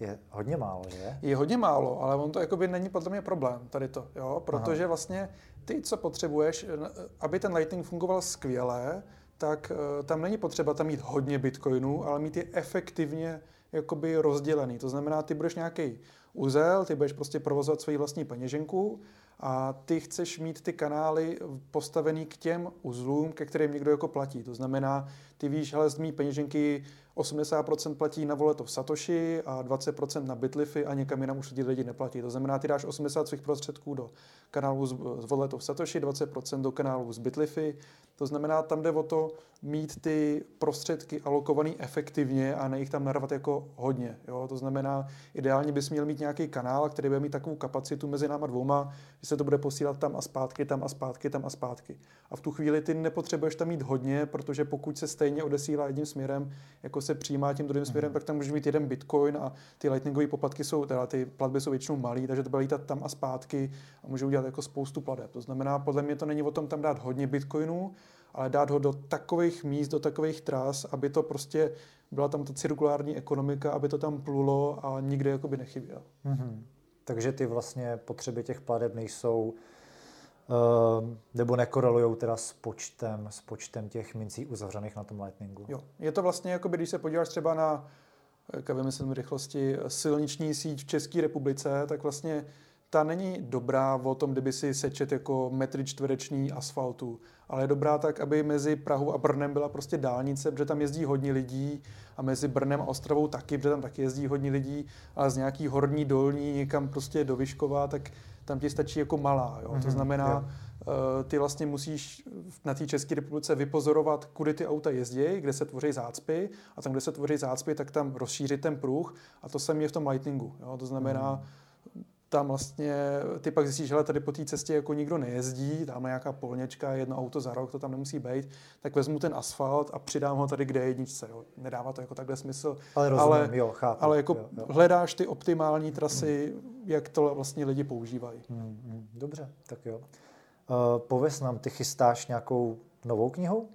je hodně málo, že? Je hodně málo, ale on to jakoby není podle mě problém, tady to, jo, protože Aha. vlastně ty, co potřebuješ, aby ten Lightning fungoval skvěle, tak uh, tam není potřeba tam mít hodně bitcoinů, ale mít je efektivně jakoby rozdělený. To znamená, ty budeš nějaký uzel, ty budeš prostě provozovat svoji vlastní peněženku a ty chceš mít ty kanály postavený k těm uzlům, ke kterým někdo jako platí. To znamená, ty víš, hele, z mý peněženky 80% platí na voleto v Satoshi a 20% na Bitlify a někam jinam už ty lidi neplatí. To znamená, ty dáš 80 svých prostředků do kanálu z voleto v Satoshi, 20% do kanálu z Bitlify. To znamená, tam jde o to mít ty prostředky alokované efektivně a ne jich tam narvat jako hodně. Jo? To znamená, ideálně bys měl mít nějaký kanál, který bude mít takovou kapacitu mezi náma dvouma, že se to bude posílat tam a zpátky, tam a zpátky, tam a zpátky. A v tu chvíli ty nepotřebuješ tam mít hodně, protože pokud se stejně odesílá jedním směrem, jako se přijímá tím druhým směrem, mm. tak tam může mít jeden bitcoin a ty lightningové poplatky jsou, teda ty platby jsou většinou malé, takže to bude lítat tam a zpátky a může udělat jako spoustu plateb. To znamená, podle mě to není o tom tam dát hodně bitcoinů, ale dát ho do takových míst, do takových tras, aby to prostě byla tam ta cirkulární ekonomika, aby to tam plulo a nikde jakoby nechybělo. Mm-hmm. Takže ty vlastně potřeby těch plateb nejsou Uh, nebo nekorelují teda s počtem, s počtem těch mincí uzavřených na tom Lightningu. Jo, je to vlastně jako když se podíváš třeba na, jak vymyslím rychlosti, silniční síť v České republice, tak vlastně ta není dobrá o tom, kdyby si sečet jako metry čtvereční asfaltu, ale je dobrá tak, aby mezi Prahou a Brnem byla prostě dálnice, protože tam jezdí hodně lidí a mezi Brnem a Ostravou taky, protože tam taky jezdí hodně lidí, ale z nějaký horní, dolní, někam prostě do Vyškova, tak tam ti stačí jako malá. Jo? Mm-hmm, to mhm, znamená, jo. Uh, ty vlastně musíš na té České republice vypozorovat, kudy ty auta jezdí, kde se tvoří zácpy a tam, kde se tvoří zácpy, tak tam rozšířit ten pruh a to samé je v tom Lightningu. Jo? To znamená, mm tam vlastně ty pak zjistíš, že tady po té cestě jako nikdo nejezdí, tam nějaká polněčka, jedno auto za rok, to tam nemusí být, tak vezmu ten asfalt a přidám ho tady k D1. Jo. Nedává to jako takhle smysl. Ale rozumím, ale, jo, chápu. Ale jako jo, jo. hledáš ty optimální trasy, hmm. jak to vlastně lidi používají. Hmm, hmm. Dobře, tak jo. Uh, pověz nám, ty chystáš nějakou novou knihu?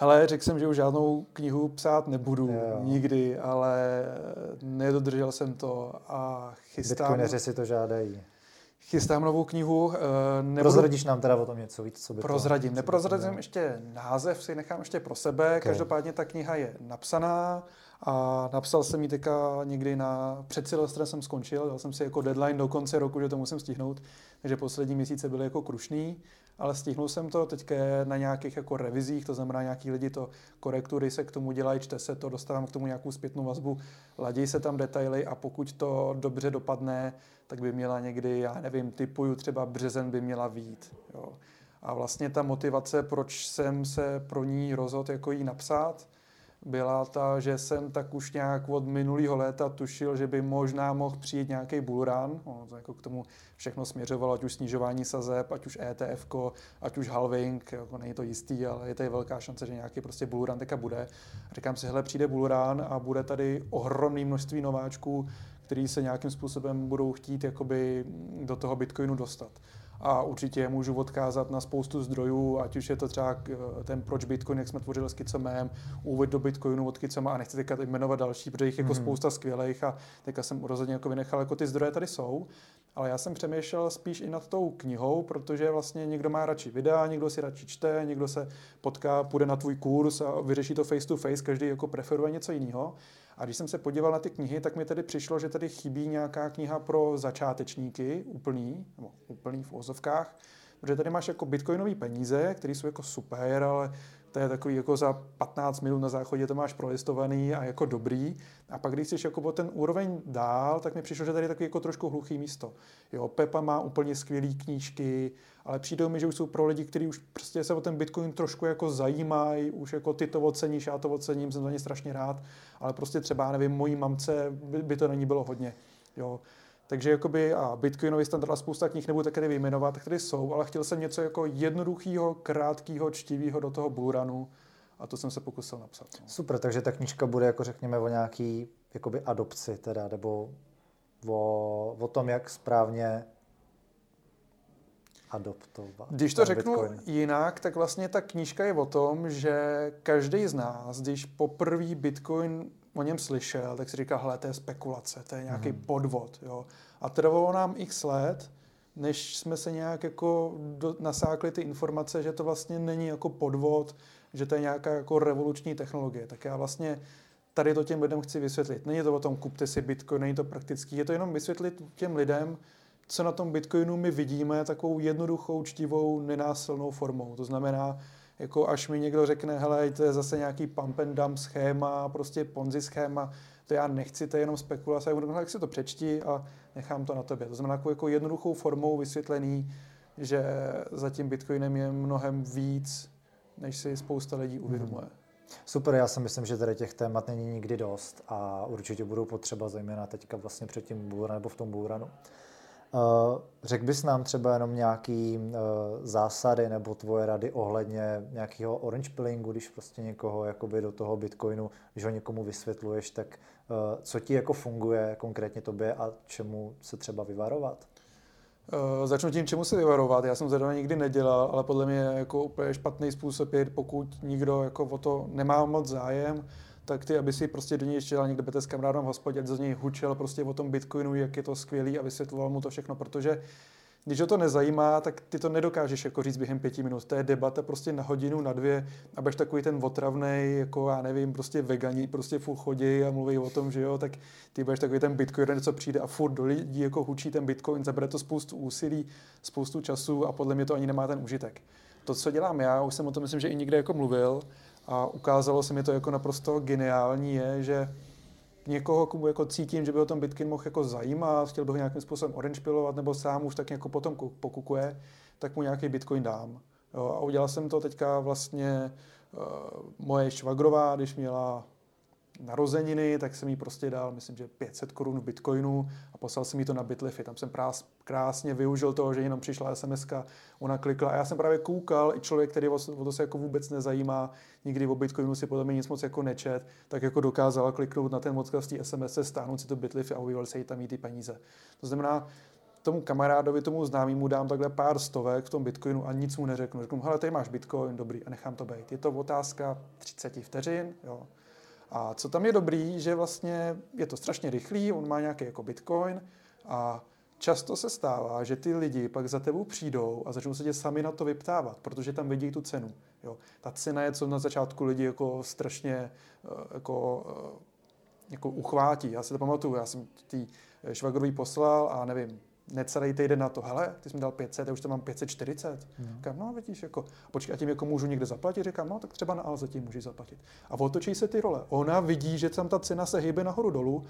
Hele, řekl jsem, že už žádnou knihu psát nebudu jo. nikdy, ale nedodržel jsem to a chystám... Bitcoineři si to žádají. Chystám novou knihu. Eh, nebudu... Prozradíš nám teda o tom něco víc, co by Prozradím. To, Neprozradím ještě název, si nechám ještě pro sebe. Okay. Každopádně ta kniha je napsaná a napsal jsem ji teďka někdy na před Silvestrem jsem skončil, dal jsem si jako deadline do konce roku, že to musím stihnout, takže poslední měsíce byly jako krušný ale stihnul jsem to teďka na nějakých jako revizích, to znamená nějaký lidi to korektury se k tomu dělají, čte se to, dostávám k tomu nějakou zpětnou vazbu, ladí se tam detaily a pokud to dobře dopadne, tak by měla někdy, já nevím, typuju třeba březen by měla vít. A vlastně ta motivace, proč jsem se pro ní rozhodl jako jí napsat, byla ta, že jsem tak už nějak od minulého léta tušil, že by možná mohl přijít nějaký bullrun. Ono to jako k tomu všechno směřovalo, ať už snižování sazeb, ať už ETF, ať už halving, jako není to jistý, ale je tady velká šance, že nějaký prostě bullrun teďka bude. A říkám si, hele, přijde bullrun a bude tady ohromné množství nováčků, který se nějakým způsobem budou chtít jakoby do toho Bitcoinu dostat a určitě můžu odkázat na spoustu zdrojů, ať už je to třeba eh, ten proč Bitcoin, jak jsme tvořili s Kicomem, úvod do Bitcoinu od Kicoma a nechci teďka jmenovat další, protože jich jako mm-hmm. spousta skvělých a teďka jsem rozhodně jako vynechal, jako ty zdroje tady jsou. Ale já jsem přemýšlel spíš i nad tou knihou, protože vlastně někdo má radši videa, někdo si radši čte, někdo se potká, půjde na tvůj kurz a vyřeší to face to face, každý jako preferuje něco jiného. A když jsem se podíval na ty knihy, tak mi tedy přišlo, že tady chybí nějaká kniha pro začátečníky, úplný, nebo úplný v ozovkách, protože tady máš jako bitcoinové peníze, které jsou jako super, ale to je takový jako za 15 minut na záchodě to máš prolistovaný a jako dobrý. A pak když jsi jako o ten úroveň dál, tak mi přišlo, že tady je takový jako trošku hluchý místo. Jo, Pepa má úplně skvělé knížky, ale přijde mi, že už jsou pro lidi, kteří už prostě se o ten Bitcoin trošku jako zajímají, už jako ty to oceníš, já to ocením, jsem za ně strašně rád, ale prostě třeba, nevím, mojí mamce by, by to není bylo hodně. Jo. Takže jakoby a Bitcoinový standard a spousta knih nebudu tady vyjmenovat, které jsou, ale chtěl jsem něco jako jednoduchého, krátkého, čtivého do toho bullrunu a to jsem se pokusil napsat. No. Super, takže ta knížka bude jako řekněme o nějaký jakoby adopci teda, nebo o, o tom, jak správně adoptovat. Když to řeknu Bitcoin. jinak, tak vlastně ta knížka je o tom, že každý z nás, když poprvé Bitcoin o něm slyšel, tak si říká, hele, to je spekulace, to je nějaký mm. podvod. Jo. A trvalo nám x let, než jsme se nějak jako do, nasákli ty informace, že to vlastně není jako podvod, že to je nějaká jako revoluční technologie. Tak já vlastně tady to těm lidem chci vysvětlit. Není to o tom, kupte si Bitcoin, není to praktický, je to jenom vysvětlit těm lidem, co na tom Bitcoinu my vidíme takovou jednoduchou, čtivou, nenásilnou formou. To znamená, jako až mi někdo řekne, hele, to je zase nějaký pump and dump schéma, prostě ponzi schéma, to já nechci, to je jenom spekulace, já tak si to přečti a nechám to na tobě. To znamená jako jednoduchou formou vysvětlený, že za tím Bitcoinem je mnohem víc, než si spousta lidí uvědomuje. Hmm. Super, já si myslím, že tady těch témat není nikdy dost a určitě budou potřeba zejména teďka vlastně před tím bůranem nebo v tom bůranu. Uh, řekl bys nám třeba jenom nějaký uh, zásady nebo tvoje rady ohledně nějakého orange pillingu, když prostě někoho jakoby do toho Bitcoinu, když ho někomu vysvětluješ, tak uh, co ti jako funguje konkrétně tobě a čemu se třeba vyvarovat? Začnu tím, čemu se vyvarovat. Já jsem zrovna nikdy nedělal, ale podle mě jako úplně špatný způsob je, pokud nikdo jako o to nemá moc zájem, tak ty, aby si prostě do něj ještě dal někde s kamarádem v hospodě, z něj hučel prostě o tom Bitcoinu, jak je to skvělý a vysvětloval mu to všechno, protože když ho to nezajímá, tak ty to nedokážeš jako říct během pěti minut. To je debata prostě na hodinu, na dvě, a budeš takový ten otravný, jako já nevím, prostě vegani, prostě furt chodí a mluví o tom, že jo, tak ty budeš takový ten Bitcoin, co přijde a furt do lidí jako hučí ten Bitcoin, zabere to spoustu úsilí, spoustu času a podle mě to ani nemá ten užitek. To, co dělám já, už jsem o tom myslím, že i někde jako mluvil, a ukázalo se mi to jako naprosto geniální je, že někoho, komu jako cítím, že by o tom Bitcoin mohl jako zajímat, chtěl bych ho nějakým způsobem orange nebo sám už tak jako potom pokukuje, tak mu nějaký Bitcoin dám. Jo, a udělal jsem to teďka vlastně uh, moje švagrová, když měla narozeniny, tak jsem jí prostě dal, myslím, že 500 korun v bitcoinu a poslal jsem jí to na Bitlify. Tam jsem prás, krásně využil toho, že jenom přišla sms ona klikla a já jsem právě koukal, i člověk, který o, o to se jako vůbec nezajímá, nikdy o bitcoinu si podle mě nic moc jako nečet, tak jako dokázala kliknout na ten odkaz té SMS, stáhnout si to Bitlify a objevil se jí tam jí ty peníze. To znamená, tomu kamarádovi, tomu známému dám takhle pár stovek v tom bitcoinu a nic mu neřeknu. Řeknu, hele, tady máš bitcoin, dobrý, a nechám to být. Je to otázka 30 vteřin, jo, a co tam je dobrý, že vlastně je to strašně rychlý, on má nějaký jako bitcoin a často se stává, že ty lidi pak za tebou přijdou a začnou se tě sami na to vyptávat, protože tam vidí tu cenu. Jo. Ta cena je, co na začátku lidi jako strašně eh, jako, eh, jako uchvátí. Já si to pamatuju, já jsem tý švagrový poslal a nevím, necelý týden na to, hele, ty jsi mi dal 500, já už to mám 540. No. Říkám, no vidíš, jako, počkej, a tím jako můžu někde zaplatit? Říkám, no tak třeba na Alze tím můžeš zaplatit. A otočí se ty role. Ona vidí, že tam ta cena se hýbe nahoru dolů,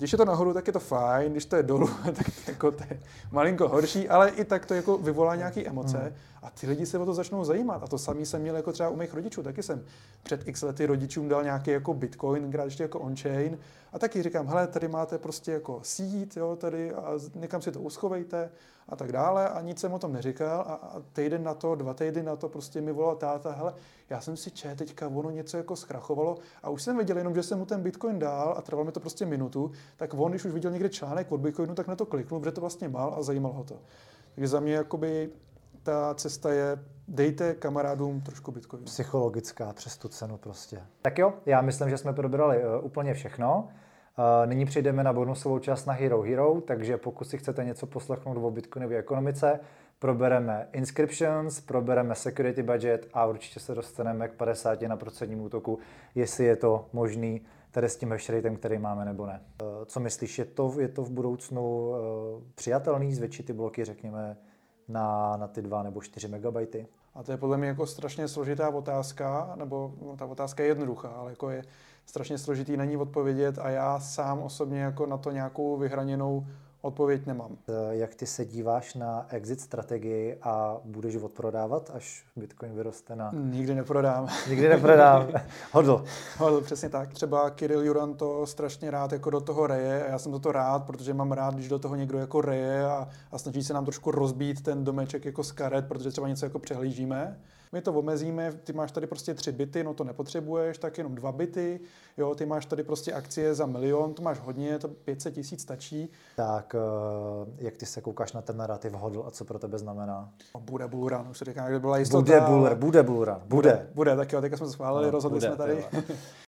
když je to nahoru, tak je to fajn, když to je dolů, *laughs* tak jako to je malinko horší, ale i tak to jako vyvolá nějaké emoce hmm. a ty lidi se o to začnou zajímat. A to samý jsem měl jako třeba u mých rodičů, taky jsem před x lety rodičům dal nějaký jako bitcoin, krát ještě jako on-chain a taky říkám, hele, tady máte prostě jako sít, jo, tady a někam si to uschovejte a tak dále a nic jsem o tom neříkal a, a týden na to, dva týdny na to prostě mi volal táta, hele, já jsem si čet, teďka ono něco jako zkrachovalo a už jsem věděl jenom, že jsem mu ten Bitcoin dál a trvalo mi to prostě minutu, tak on, když už viděl někde článek od Bitcoinu, tak na to kliknul, protože to vlastně mal a zajímalo ho to. Takže za mě jakoby ta cesta je, dejte kamarádům trošku Bitcoin. Psychologická přes tu cenu prostě. Tak jo, já myslím, že jsme probrali uh, úplně všechno. Nyní přejdeme na bonusovou část na Hero Hero, takže pokud si chcete něco poslechnout o bitcoinové ekonomice, probereme inscriptions, probereme security budget a určitě se dostaneme k 50 na procentním útoku, jestli je to možný tady s tím hash který máme nebo ne. Uh, co myslíš, je to, je to v budoucnu uh, přijatelný zvětšit ty bloky, řekněme, na, na ty 2 nebo 4 megabajty? A to je podle mě jako strašně složitá otázka, nebo no, ta otázka je jednoduchá, ale jako je strašně složitý na ní odpovědět a já sám osobně jako na to nějakou vyhraněnou odpověď nemám. Eh, jak ty se díváš na exit strategii a budeš odprodávat, až Bitcoin vyroste na... Nikdy neprodám. Nikdy neprodám. *laughs* Hodl. Hodl, přesně tak. Třeba Kirill Juran to strašně rád jako do toho reje a já jsem to rád, protože mám rád, když do toho někdo jako reje a, a snaží se nám trošku rozbít ten domeček jako z karet, protože třeba něco jako přehlížíme my to omezíme, ty máš tady prostě tři byty, no to nepotřebuješ, tak jenom dva byty, jo, ty máš tady prostě akcie za milion, to máš hodně, to 500 tisíc stačí. Tak eh, jak ty se koukáš na ten narrativ hodl a co pro tebe znamená? Bude bullrun, už se říká, že byla jistota. Bude bull, bude bullrun, bude. Bude, bude tak jo, teďka jsme schválili, no, rozhodli bude, jsme tady. *laughs*